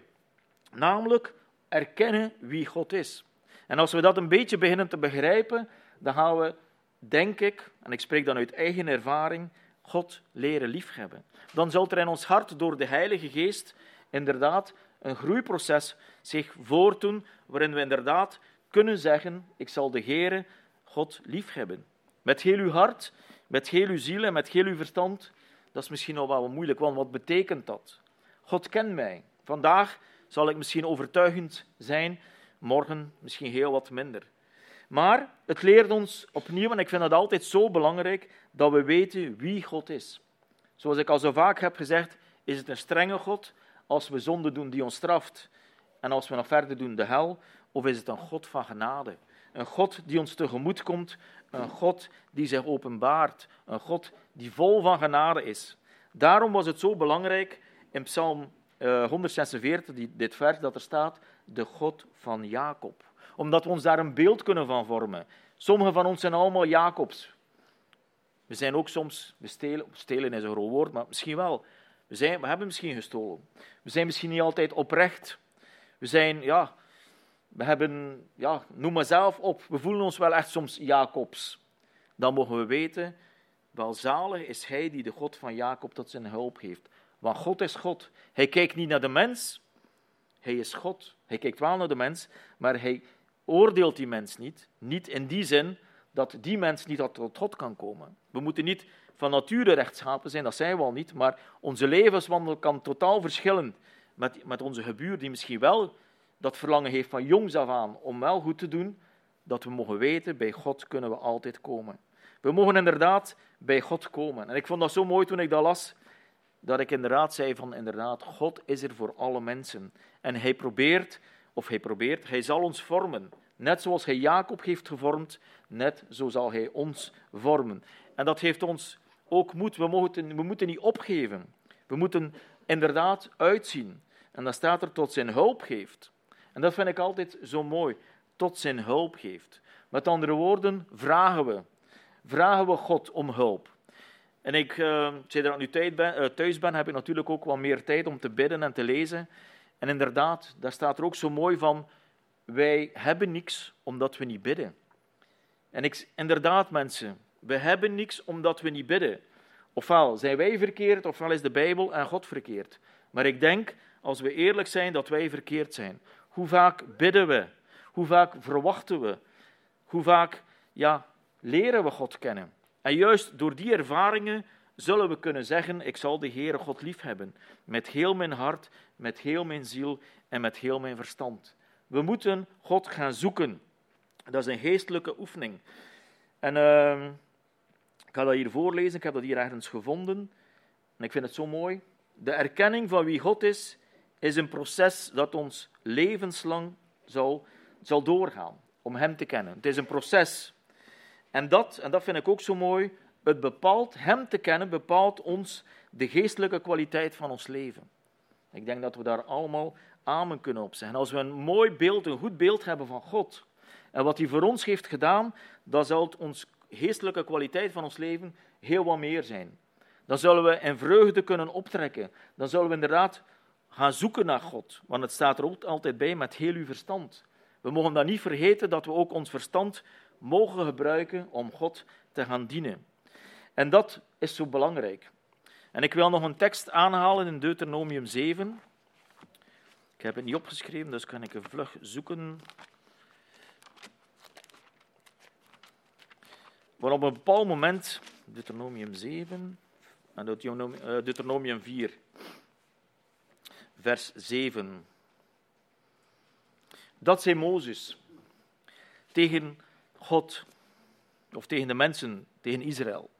Speaker 4: Namelijk erkennen wie God is. En als we dat een beetje beginnen te begrijpen, dan gaan we denk ik, en ik spreek dan uit eigen ervaring, God leren liefhebben. Dan zal er in ons hart door de Heilige Geest inderdaad een groeiproces zich voordoen, waarin we inderdaad kunnen zeggen, ik zal de Heere God liefhebben. Met heel uw hart, met heel uw ziel en met heel uw verstand. Dat is misschien nog wel moeilijk, want wat betekent dat? God kent mij. Vandaag zal ik misschien overtuigend zijn, morgen misschien heel wat minder. Maar het leert ons opnieuw, en ik vind het altijd zo belangrijk, dat we weten wie God is. Zoals ik al zo vaak heb gezegd, is het een strenge God als we zonde doen die ons straft en als we nog verder doen de hel, of is het een God van genade? Een God die ons tegemoet komt, een God die zich openbaart, een God die vol van genade is. Daarom was het zo belangrijk in Psalm 146, eh, dit vers dat er staat, de God van Jacob omdat we ons daar een beeld kunnen van vormen. Sommigen van ons zijn allemaal Jacobs. We zijn ook soms, we stelen, stelen is een groot woord, maar misschien wel. We, zijn, we hebben misschien gestolen. We zijn misschien niet altijd oprecht. We zijn, ja, we hebben, ja, noem maar zelf op, we voelen ons wel echt soms Jacobs. Dan mogen we weten, welzalig is hij die de God van Jacob tot zijn hulp heeft. Want God is God. Hij kijkt niet naar de mens, hij is God. Hij kijkt wel naar de mens, maar hij oordeelt die mens niet. Niet in die zin dat die mens niet tot God kan komen. We moeten niet van nature rechtschapen zijn, dat zijn we al niet, maar onze levenswandel kan totaal verschillen met, met onze gebuur, die misschien wel dat verlangen heeft van jongs af aan om wel goed te doen, dat we mogen weten, bij God kunnen we altijd komen. We mogen inderdaad bij God komen. En ik vond dat zo mooi toen ik dat las, dat ik inderdaad zei van inderdaad, God is er voor alle mensen. En hij probeert of hij probeert, hij zal ons vormen. Net zoals hij Jacob heeft gevormd, net zo zal hij ons vormen. En dat heeft ons ook moed. We, mogen, we moeten niet opgeven. We moeten inderdaad uitzien. En dan staat er tot zijn hulp geeft. En dat vind ik altijd zo mooi. Tot zijn hulp geeft. Met andere woorden, vragen we. Vragen we God om hulp. En ik, uh, ik nu ben, uh, thuis ben, heb ik natuurlijk ook wat meer tijd om te bidden en te lezen. En inderdaad, daar staat er ook zo mooi van, wij hebben niks omdat we niet bidden. En ik, inderdaad mensen, we hebben niks omdat we niet bidden. Ofwel zijn wij verkeerd, ofwel is de Bijbel en God verkeerd. Maar ik denk, als we eerlijk zijn, dat wij verkeerd zijn. Hoe vaak bidden we? Hoe vaak verwachten we? Hoe vaak ja, leren we God kennen? En juist door die ervaringen zullen we kunnen zeggen: Ik zal de Heere God lief hebben. Met heel mijn hart, met heel mijn ziel en met heel mijn verstand. We moeten God gaan zoeken. Dat is een geestelijke oefening. En uh, ik ga dat hier voorlezen, ik heb dat hier ergens gevonden. En ik vind het zo mooi. De erkenning van wie God is, is een proces dat ons levenslang zal, zal doorgaan. Om Hem te kennen. Het is een proces. En dat, en dat vind ik ook zo mooi, het bepaalt, Hem te kennen, bepaalt ons de geestelijke kwaliteit van ons leven. Ik denk dat we daar allemaal amen kunnen op zeggen. Als we een mooi beeld, een goed beeld hebben van God en wat hij voor ons heeft gedaan, dan zal ons geestelijke kwaliteit van ons leven heel wat meer zijn. Dan zullen we in vreugde kunnen optrekken. Dan zullen we inderdaad gaan zoeken naar God. Want het staat er ook altijd bij met heel uw verstand. We mogen dan niet vergeten dat we ook ons verstand mogen gebruiken om God te gaan dienen. En dat is zo belangrijk. En ik wil nog een tekst aanhalen in Deuteronomium 7. Ik heb het niet opgeschreven, dus kan ik een vlug zoeken. Maar op een bepaald moment, Deuteronomium 7 en Deuteronomium 4, eh, vers 7. Dat zei Mozes tegen God, of tegen de mensen, tegen Israël.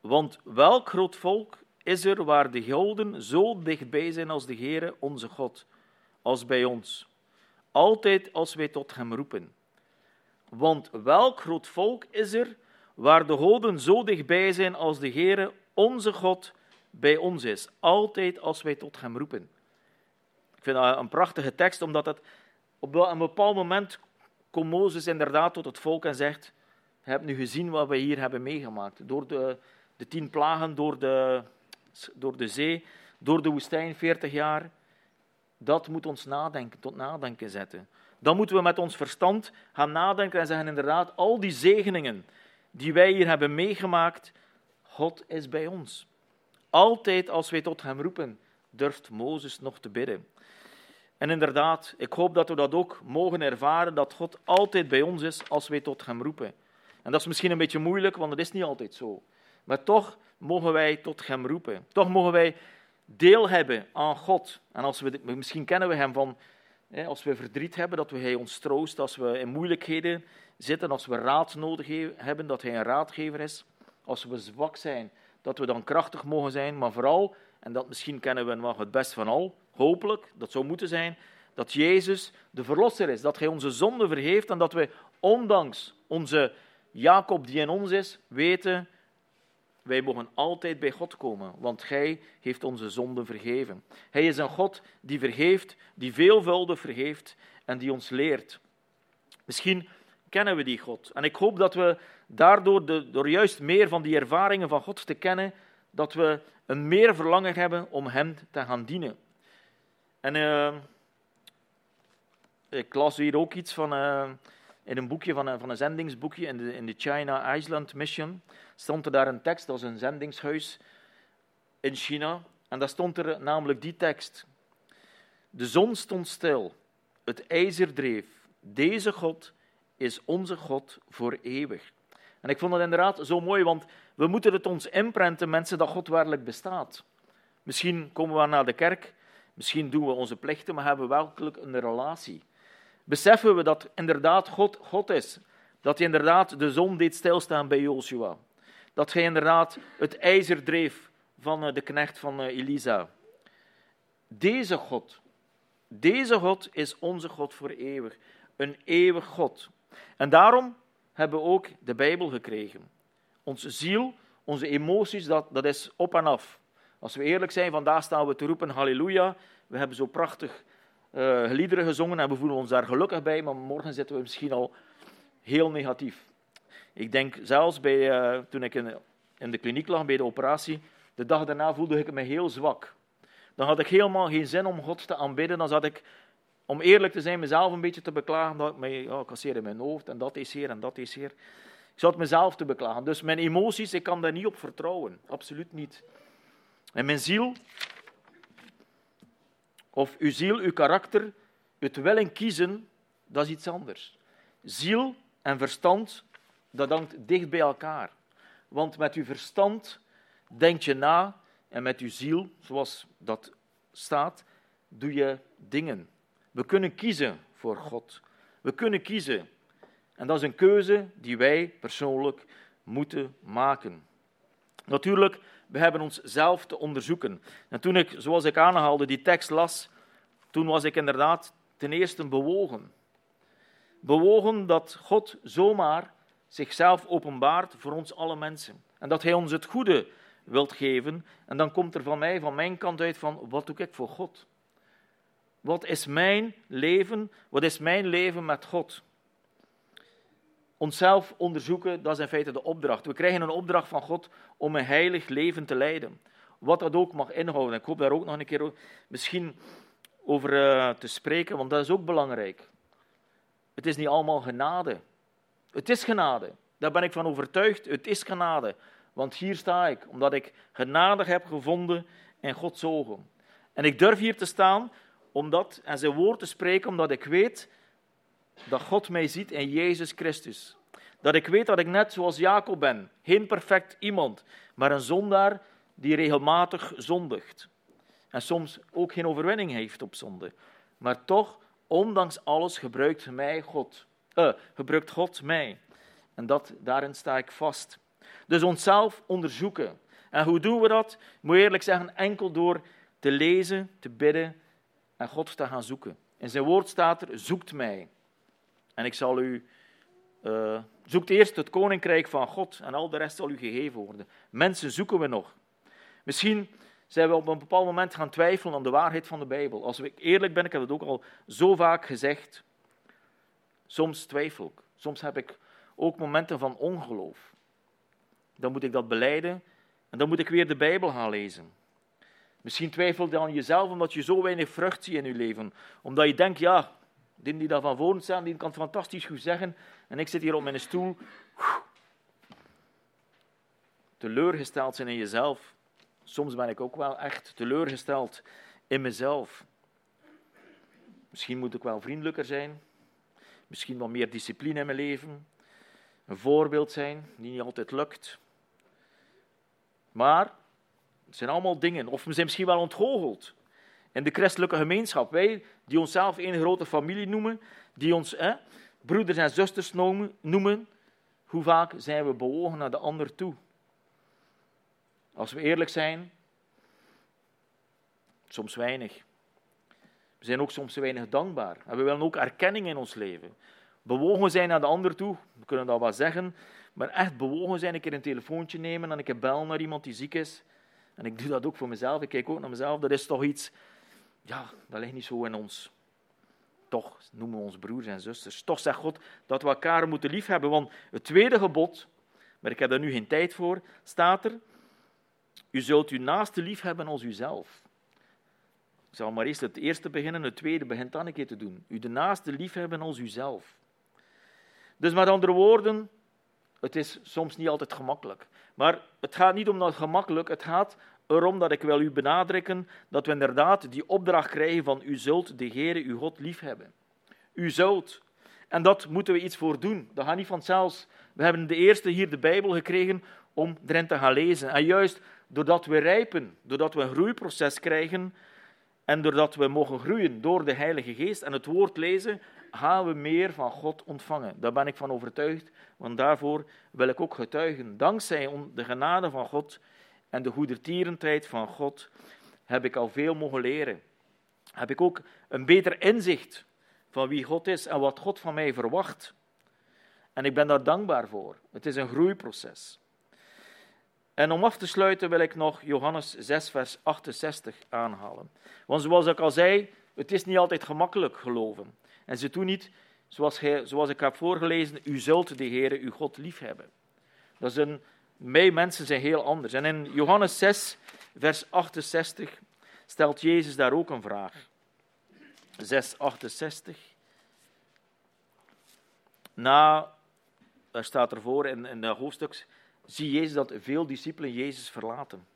Speaker 4: Want welk groot volk is er waar de goden zo dichtbij zijn als de Heere, onze God, als bij ons, altijd als wij tot hem roepen. Want welk groot volk is er waar de goden zo dichtbij zijn als de Heere, onze God, bij ons is, altijd als wij tot hem roepen. Ik vind dat een prachtige tekst, omdat het op een bepaald moment komt Mozes inderdaad tot het volk en zegt, je hebt nu gezien wat we hier hebben meegemaakt. Door de, de tien plagen, door de, door de zee, door de woestijn, 40 jaar. Dat moet ons nadenken, tot nadenken zetten. Dan moeten we met ons verstand gaan nadenken en zeggen inderdaad, al die zegeningen die wij hier hebben meegemaakt, God is bij ons. Altijd als wij tot hem roepen, durft Mozes nog te bidden. En inderdaad, ik hoop dat we dat ook mogen ervaren, dat God altijd bij ons is als wij tot hem roepen. En dat is misschien een beetje moeilijk, want het is niet altijd zo. Maar toch mogen wij tot hem roepen. Toch mogen wij deel hebben aan God. En als we, misschien kennen we hem van, als we verdriet hebben, dat hij ons troost. Als we in moeilijkheden zitten, als we raad nodig hebben, dat hij een raadgever is. Als we zwak zijn, dat we dan krachtig mogen zijn. Maar vooral, en dat misschien kennen we nog het best van al, hopelijk, dat zou moeten zijn, dat Jezus de Verlosser is. Dat hij onze zonde vergeeft en dat wij, ondanks onze Jacob die in ons is, weten wij mogen altijd bij God komen, want Hij heeft onze zonden vergeven. Hij is een God die vergeeft, die veelvuldig vergeeft en die ons leert. Misschien kennen we die God. En ik hoop dat we daardoor, de, door juist meer van die ervaringen van God te kennen, dat we een meer verlangen hebben om Hem te gaan dienen. En uh, ik las hier ook iets van, uh, in een boekje van een, van een zendingsboekje in de, in de China Island Mission stond er daar een tekst als een zendingshuis in China. En daar stond er namelijk die tekst. De zon stond stil, het ijzer dreef. Deze God is onze God voor eeuwig. En ik vond het inderdaad zo mooi, want we moeten het ons inprenten, mensen, dat God werkelijk bestaat. Misschien komen we naar de kerk, misschien doen we onze plichten, maar hebben we werkelijk een relatie. Beseffen we dat inderdaad God God is. Dat hij inderdaad de zon deed stilstaan bij Joshua dat hij inderdaad het ijzer dreef van eh, de knecht van eh, Elisa. Deze God, Deze God is onze God voor eeuwig. Een eeuwig God. En daarom hebben we ook de Bijbel gekregen. Onze ziel, onze emoties, dat, dat is op en af. Als we eerlijk zijn, vandaag staan we te roepen halleluja. We hebben zo prachtig uh, liederen gezongen en we voelen ons daar gelukkig bij, maar morgen zitten we misschien al heel negatief. Ik denk zelfs bij, uh, toen ik in, in de kliniek lag bij de operatie, de dag daarna voelde ik me heel zwak. Dan had ik helemaal geen zin om God te aanbidden. Dan zat ik, om eerlijk te zijn, mezelf een beetje te beklagen. Dat ik ja, kasseer in mijn hoofd en dat is hier en dat is hier. Ik zat mezelf te beklagen. Dus mijn emoties, ik kan daar niet op vertrouwen. Absoluut niet. En mijn ziel, of uw ziel, uw karakter, het willen kiezen, dat is iets anders. Ziel en verstand, dat hangt dicht bij elkaar. Want met uw verstand denk je na en met uw ziel, zoals dat staat, doe je dingen. We kunnen kiezen voor God. We kunnen kiezen. En dat is een keuze die wij persoonlijk moeten maken. Natuurlijk, we hebben ons zelf te onderzoeken. En toen ik, zoals ik aanhaalde, die tekst las, toen was ik inderdaad ten eerste bewogen. Bewogen dat God zomaar zichzelf openbaart voor ons alle mensen. En dat Hij ons het goede wilt geven. En dan komt er van mij, van mijn kant uit, van wat doe ik voor God? Wat is mijn leven? Wat is mijn leven met God? Onszelf onderzoeken, dat is in feite de opdracht. We krijgen een opdracht van God om een heilig leven te leiden. Wat dat ook mag inhouden. Ik hoop daar ook nog een keer misschien over uh, te spreken, want dat is ook belangrijk. Het is niet allemaal genade. Het is genade. Daar ben ik van overtuigd. Het is genade. Want hier sta ik, omdat ik genade heb gevonden in Gods ogen. En ik durf hier te staan omdat, en zijn woord te spreken, omdat ik weet dat God mij ziet in Jezus Christus. Dat ik weet dat ik net zoals Jacob ben, geen perfect iemand, maar een zondaar die regelmatig zondigt. En soms ook geen overwinning heeft op zonde. Maar toch, ondanks alles, gebruikt mij God. Uh, gebruikt God mij. En dat, daarin sta ik vast. Dus onszelf onderzoeken. En hoe doen we dat? Ik moet eerlijk zeggen, enkel door te lezen, te bidden en God te gaan zoeken. In zijn woord staat er, zoekt mij. En ik zal u, uh, zoekt eerst het koninkrijk van God en al de rest zal u gegeven worden. Mensen zoeken we nog. Misschien zijn we op een bepaald moment gaan twijfelen aan de waarheid van de Bijbel. Als ik eerlijk ben, ik heb het ook al zo vaak gezegd. Soms twijfel ik. Soms heb ik ook momenten van ongeloof. Dan moet ik dat beleiden en dan moet ik weer de Bijbel gaan lezen. Misschien twijfel je aan jezelf omdat je zo weinig vrucht ziet in je leven. Omdat je denkt, ja, die die daar van voren staan, die kan het fantastisch goed zeggen. En ik zit hier op mijn stoel. Teleurgesteld zijn in jezelf. Soms ben ik ook wel echt teleurgesteld in mezelf. Misschien moet ik wel vriendelijker zijn. Misschien wat meer discipline in mijn leven. Een voorbeeld zijn, die niet altijd lukt. Maar het zijn allemaal dingen. Of we zijn misschien wel ontgoocheld. In de christelijke gemeenschap. Wij die onszelf een grote familie noemen. Die ons broeders en zusters noemen. Hoe vaak zijn we bewogen naar de ander toe? Als we eerlijk zijn, soms weinig. We zijn ook soms weinig dankbaar. En we willen ook erkenning in ons leven. Bewogen zijn naar de ander toe, we kunnen dat wel zeggen. Maar echt bewogen zijn, een keer een telefoontje nemen en een keer bellen naar iemand die ziek is. En ik doe dat ook voor mezelf, ik kijk ook naar mezelf. Dat is toch iets, ja, dat ligt niet zo in ons. Toch noemen we ons broers en zusters. Toch zegt God dat we elkaar moeten liefhebben. Want het tweede gebod, maar ik heb daar nu geen tijd voor, staat er. U zult uw naaste lief hebben als uzelf. Ik zal maar eerst het eerste beginnen, het tweede begint dan een keer te doen. U de naaste lief hebben als uzelf. Dus met andere woorden, het is soms niet altijd gemakkelijk. Maar het gaat niet om dat gemakkelijk, het gaat erom dat ik wil u benadrukken dat we inderdaad die opdracht krijgen van u zult de Heere, uw God, lief hebben. U zult. En dat moeten we iets voor doen. Dat gaat niet vanzelfs. We hebben de eerste hier de Bijbel gekregen om erin te gaan lezen. En juist doordat we rijpen, doordat we een groeiproces krijgen en doordat we mogen groeien door de Heilige Geest en het woord lezen, gaan we meer van God ontvangen. Daar ben ik van overtuigd, want daarvoor wil ik ook getuigen. Dankzij de genade van God en de goedertierenheid van God heb ik al veel mogen leren. heb ik ook een beter inzicht van wie God is en wat God van mij verwacht. En ik ben daar dankbaar voor. Het is een groeiproces. En om af te sluiten wil ik nog Johannes 6, vers 68 aanhalen. Want zoals ik al zei, het is niet altijd gemakkelijk geloven. En ze doen niet, zoals, hij, zoals ik heb voorgelezen, u zult de Heere, uw God, liefhebben. Dat is een, wij mensen zijn heel anders. En in Johannes 6, vers 68 stelt Jezus daar ook een vraag. 6, 68. Na, daar staat ervoor in, in de hoofdstuk, zie Jezus dat veel discipelen Jezus verlaten.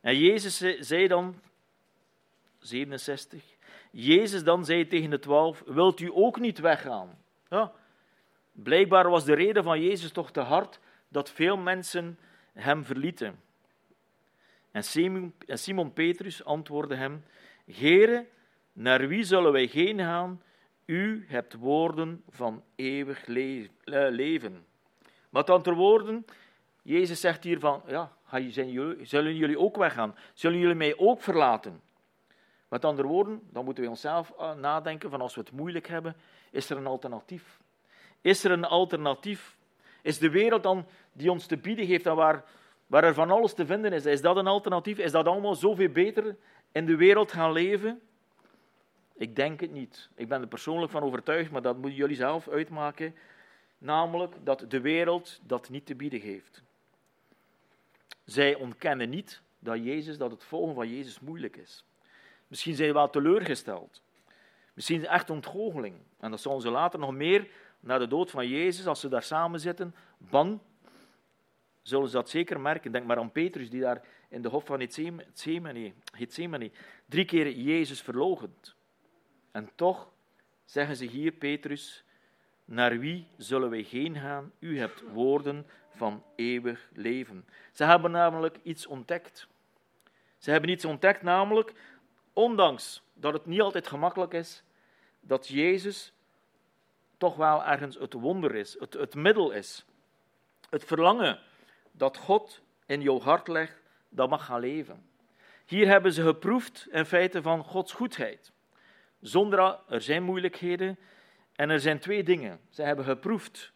Speaker 4: En Jezus zei dan, 67, Jezus dan zei tegen de twaalf, wilt u ook niet weggaan? Ja, blijkbaar was de reden van Jezus toch te hard dat veel mensen hem verlieten. En Simon, Petrus antwoordde hem, Heere, naar wie zullen wij heen gaan? U hebt woorden van eeuwig le leven. Met andere woorden, Jezus zegt hier van, ja, zullen jullie ook weggaan? Zullen jullie mij ook verlaten? Met andere woorden, dan moeten we onszelf eh, nadenken van als we het moeilijk hebben, is er een alternatief? Is er een alternatief? Is de wereld dan die ons te bieden heeft en waar, waar er van alles te vinden is, is dat een alternatief? Is dat allemaal zoveel beter in de wereld gaan leven? Ik denk het niet. Ik ben er persoonlijk van overtuigd, maar dat moeten jullie zelf uitmaken. Namelijk dat de wereld dat niet te bieden heeft. Zij ontkennen niet dat, Jezus, dat het volgen van Jezus moeilijk is. Misschien zijn ze wel teleurgesteld. Misschien echt ontgoocheling. En dat zullen ze later nog meer, na de dood van Jezus, als ze daar samen zitten, bang, zullen ze dat zeker merken. Denk maar aan Petrus, die daar in de hof van Gethsemane, drie keer Jezus verlogend. En toch zeggen ze hier, Petrus, naar wie zullen wij heen gaan? U hebt woorden van eeuwig leven. Ze hebben namelijk iets ontdekt. Ze hebben iets ontdekt, namelijk, ondanks dat het niet altijd gemakkelijk is, dat Jezus toch wel ergens het wonder is, het, het middel is. Het verlangen dat God in jouw hart legt, dat mag gaan leven. Hier hebben ze geproefd in feite van Gods goedheid. Zonder, er zijn moeilijkheden en er zijn twee dingen. Ze hebben geproefd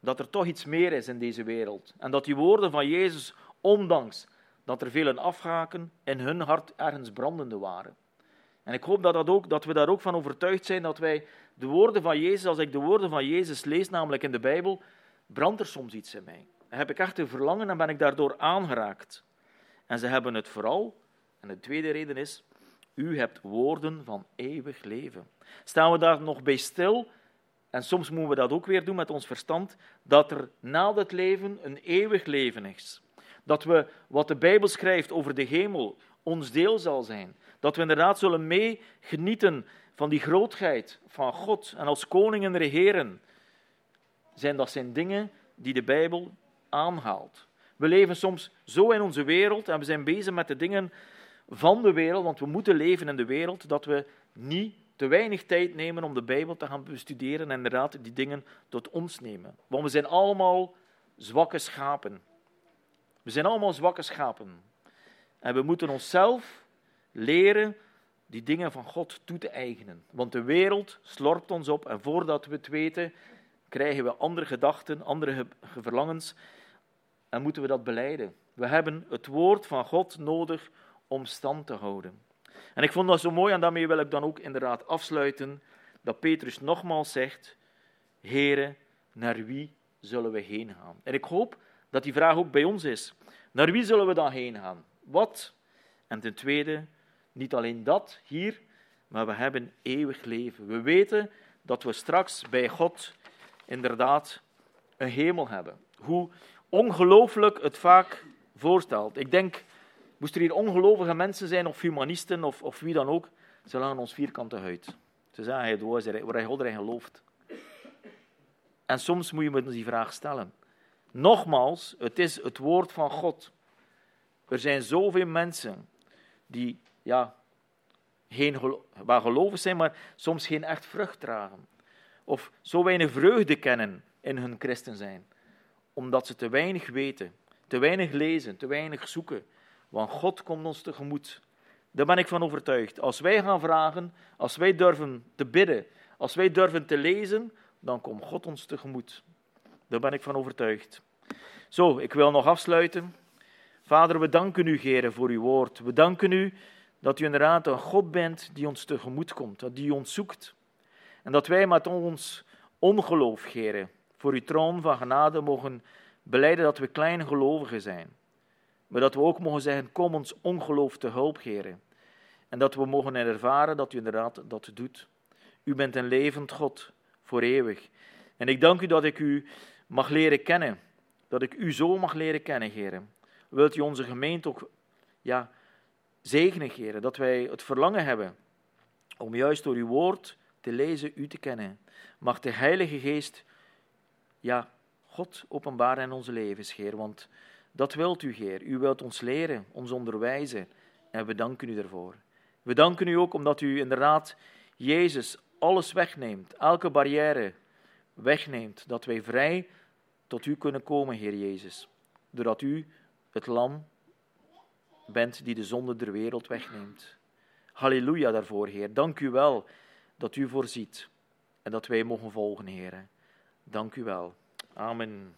Speaker 4: dat er toch iets meer is in deze wereld. En dat die woorden van Jezus, ondanks dat er velen afhaken, in hun hart ergens brandende waren. En ik hoop dat, dat, ook, dat we daar ook van overtuigd zijn dat wij de woorden van Jezus, als ik de woorden van Jezus lees, namelijk in de Bijbel, brandt er soms iets in mij. Heb ik echt een verlangen en ben ik daardoor aangeraakt. En ze hebben het vooral, en de tweede reden is, u hebt woorden van eeuwig leven. Staan we daar nog bij stil? En soms moeten we dat ook weer doen met ons verstand, dat er na het leven een eeuwig leven is. Dat we wat de Bijbel schrijft over de hemel ons deel zal zijn. Dat we inderdaad zullen meegenieten van die grootheid van God en als koningen regeren. Zijn dat zijn dingen die de Bijbel aanhaalt. We leven soms zo in onze wereld en we zijn bezig met de dingen van de wereld, want we moeten leven in de wereld, dat we niet te weinig tijd nemen om de Bijbel te gaan bestuderen en inderdaad die dingen tot ons nemen. Want we zijn allemaal zwakke schapen. We zijn allemaal zwakke schapen. En we moeten onszelf leren die dingen van God toe te eigenen. Want de wereld slorpt ons op en voordat we het weten, krijgen we andere gedachten, andere verlangens en moeten we dat beleiden. We hebben het woord van God nodig om stand te houden. En ik vond dat zo mooi en daarmee wil ik dan ook inderdaad afsluiten dat Petrus nogmaals zegt, Here, naar wie zullen we heen gaan? En ik hoop dat die vraag ook bij ons is. Naar wie zullen we dan heen gaan? Wat? En ten tweede, niet alleen dat hier, maar we hebben eeuwig leven. We weten dat we straks bij God inderdaad een hemel hebben. Hoe ongelooflijk het vaak voorstelt. Ik denk Moesten er hier ongelovige mensen zijn, of humanisten, of, of wie dan ook, ze lagen ons vierkante huid. Ze zeggen het woord waar hij God erin gelooft. En soms moet je me die vraag stellen. Nogmaals, het is het woord van God. Er zijn zoveel mensen die, ja, geen waar gelovig zijn, maar soms geen echt vrucht dragen. Of zo weinig vreugde kennen in hun christen zijn. Omdat ze te weinig weten, te weinig lezen, te weinig zoeken, want God komt ons tegemoet Daar ben ik van overtuigd. Als wij gaan vragen, als wij durven te bidden, als wij durven te lezen, dan komt God ons tegemoet. Daar ben ik van overtuigd. Zo, ik wil nog afsluiten. Vader, we danken u, Heer, voor uw woord. We danken u dat u inderdaad een God bent die ons tegemoet komt, dat die ons zoekt. En dat wij met ons ongeloof, Heer, voor uw troon van genade mogen beleiden dat we kleine gelovigen zijn. Maar dat we ook mogen zeggen, kom ons ongeloof te hulp, Heer. En dat we mogen ervaren dat u inderdaad dat doet. U bent een levend God, voor eeuwig. En ik dank u dat ik u mag leren kennen. Dat ik u zo mag leren kennen, Heer. Wilt u onze gemeente ook ja, zegenen, Heer. Dat wij het verlangen hebben om juist door uw woord te lezen, u te kennen. Mag de Heilige Geest, ja, God openbaren in onze levens, Heer. Want dat wilt u, Heer. U wilt ons leren, ons onderwijzen. En we danken u daarvoor. We danken u ook omdat u inderdaad Jezus alles wegneemt, elke barrière wegneemt, dat wij vrij tot u kunnen komen, Heer Jezus. Doordat u het lam bent die de zonde der wereld wegneemt. Halleluja daarvoor, Heer. Dank u wel dat u voorziet en dat wij mogen volgen, Heer. Dank u wel. Amen.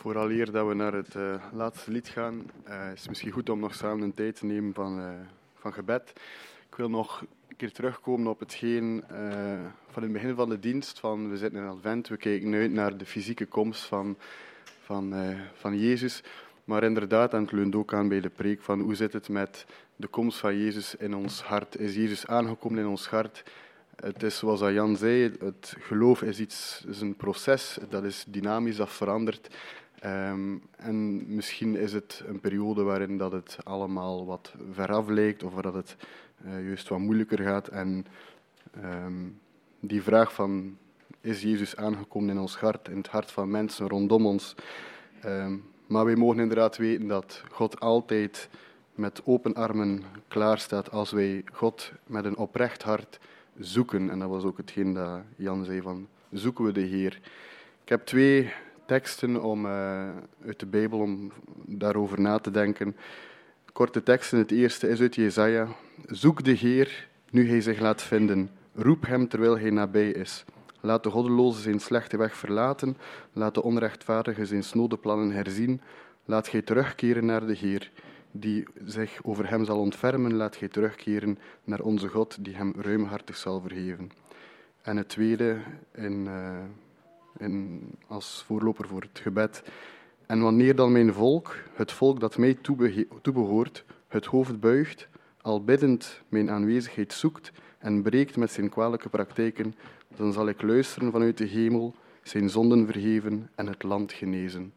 Speaker 1: Vooraleer dat we naar het eh, laatste lied gaan, eh, is het misschien goed om nog samen een tijd te nemen van, eh, van gebed. Ik wil nog keer terugkomen op hetgeen eh, van het begin van de dienst. Van, we zitten in Advent, we kijken uit naar de fysieke komst van, van, eh, van Jezus. Maar inderdaad, en het ook aan bij de preek van hoe zit het met de komst van Jezus in ons hart. Is Jezus aangekomen in ons hart? Het is zoals Jan zei, het geloof is, iets, is een proces, dat is dynamisch, dat verandert. Ehm, en misschien is het een periode waarin dat het allemaal wat veraf lijkt, of dat het eh, juist wat moeilijker gaat. En ehm, die vraag van, is Jezus aangekomen in ons hart, in het hart van mensen rondom ons? Ehm, maar wij mogen inderdaad weten dat God altijd met open armen klaar staat als wij God met een oprecht hart zoeken. En dat was ook hetgeen dat Jan zei van, zoeken we de Heer. Ik heb twee teksten om, eh, uit de Bijbel om daarover na te denken. Korte teksten. Het eerste is uit Jesaja. Zoek de Heer nu hij zich laat vinden. Roep hem terwijl hij nabij is. Laat de goddeloze zijn slechte weg verlaten. Laat de onrechtvaardige zijn snode plannen herzien. Laat gij terugkeren naar de Heer, die zich over hem zal ontfermen. Laat gij terugkeren naar onze God, die hem ruimhartig zal vergeven. En het tweede in, uh, in, als voorloper voor het gebed. En wanneer dan mijn volk, het volk dat mij toebehoort, het hoofd buigt, al biddend mijn aanwezigheid zoekt en breekt met zijn kwalijke praktijken, dan zal ik luisteren vanuit de hemel, zijn zonden vergeven en het land genezen.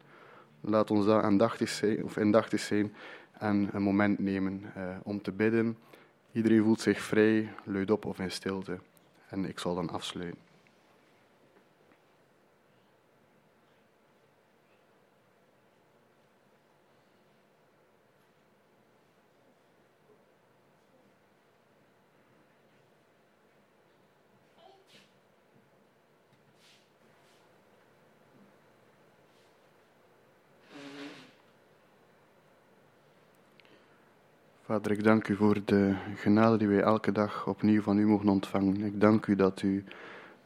Speaker 1: Laat ons daar aandachtig zijn, of indachtig zijn en een moment nemen uh, om te bidden. Iedereen voelt zich vrij, luidop of in stilte. En ik zal dan afsluiten. Vader, ik dank u voor de genade die wij elke dag opnieuw van u mogen ontvangen. Ik dank u dat u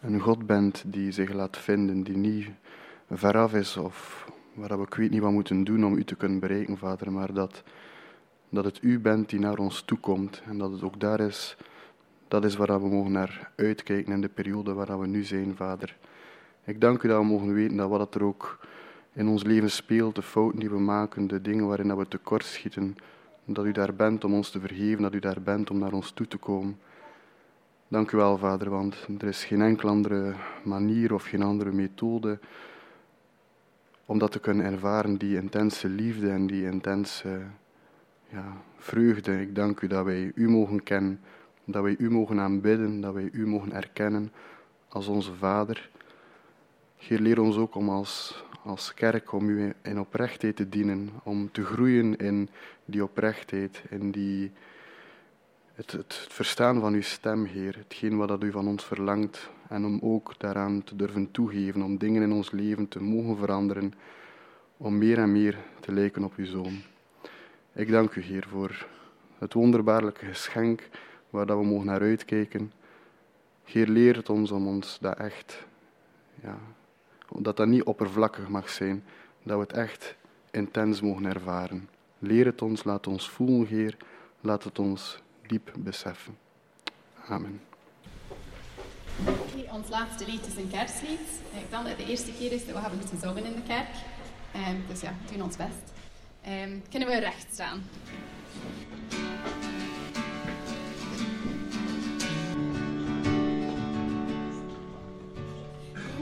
Speaker 1: een God bent die zich laat vinden, die niet veraf is of waar we ik weet niet wat moeten doen om u te kunnen bereiken, Vader, maar dat, dat het u bent die naar ons toekomt en dat het ook daar is, dat is waar we mogen naar uitkijken in de periode waar we nu zijn, Vader. Ik dank u dat we mogen weten dat wat er ook in ons leven speelt, de fouten die we maken, de dingen waarin we tekort schieten, dat u daar bent om ons te vergeven, dat u daar bent om naar ons toe te komen. Dank u wel, Vader, want er is geen enkele andere manier of geen andere methode om dat te kunnen ervaren, die intense liefde en die intense ja, vreugde. Ik dank u dat wij u mogen kennen, dat wij u mogen aanbidden, dat wij u mogen erkennen als onze Vader. Heer, leer ons ook om als als kerk om u in oprechtheid te dienen, om te groeien in die oprechtheid, in die, het, het verstaan van uw stem, Heer, hetgeen wat dat u van ons verlangt, en om ook daaraan te durven toegeven, om dingen in ons leven te mogen veranderen, om meer en meer te lijken op uw Zoon. Ik dank u, Heer, voor het wonderbaarlijke geschenk waar dat we mogen naar uitkijken. Heer, leer het ons om ons dat echt, dat dat niet oppervlakkig mag zijn, dat we het echt intens mogen ervaren. Leer het ons, laat ons voelen, Heer, laat het ons diep beseffen. Amen.
Speaker 5: Oké, ons laatste lied is een kerstlied. Ik denk dat het de eerste keer is dat we hebben moeten zongen in de kerk. Ehm, dus ja, doen ons best. Ehm, kunnen we recht staan?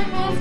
Speaker 5: hart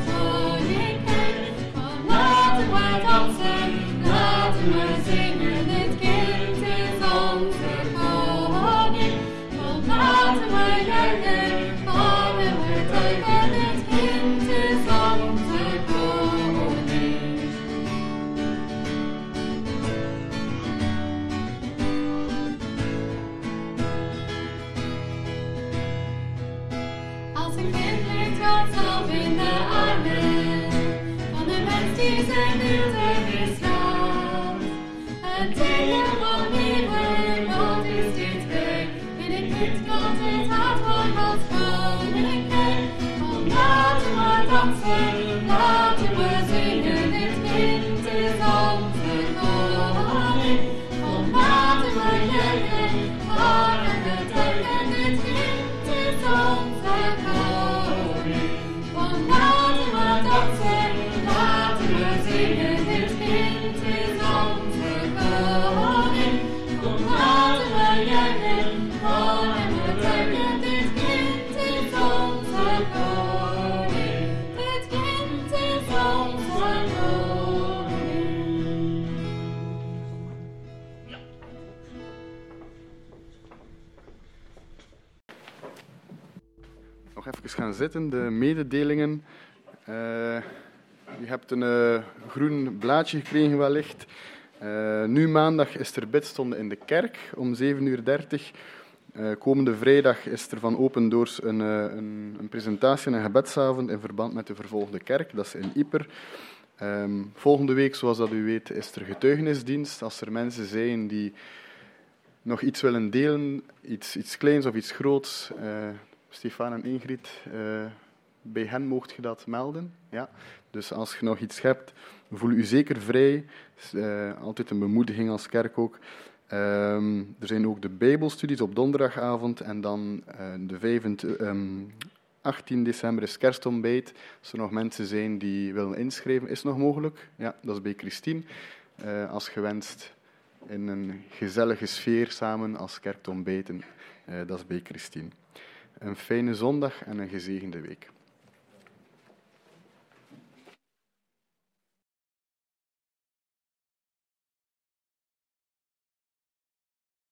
Speaker 5: de
Speaker 1: mededelingen. Eh, je hebt een eh, groen blaadje gekregen wellicht. Eh, nu maandag is er bidstonde in de kerk om 7.30 uur. Komende vrijdag is er van Open Doors een, een, een presentatie en een gebedsavond in verband met de vervolgde kerk. Dat is in Ieper. Ehm, volgende week, zoals dat u weet, is er getuigenisdienst. Als er mensen zijn die nog iets willen delen, iets, iets kleins of iets groots, Stefan en Ingrid, eh, bij hen moogt je dat melden. Ja? Dus als je nog iets hebt, voel u zeker vrij. Eh, altijd een bemoediging als kerk ook. Ehm, er zijn ook de Bijbelstudies op donderdagavond en dan eh, de 25, ehm, 18 december is kerstontbijt. Als er nog mensen zijn die willen inschrijven, is nog mogelijk? Ja, dat is bij Christine. Eh, als gewenst in een gezellige sfeer samen als kerk te ontbijten. Dat is bij Christine. Een fijne zondag en een gezegende week.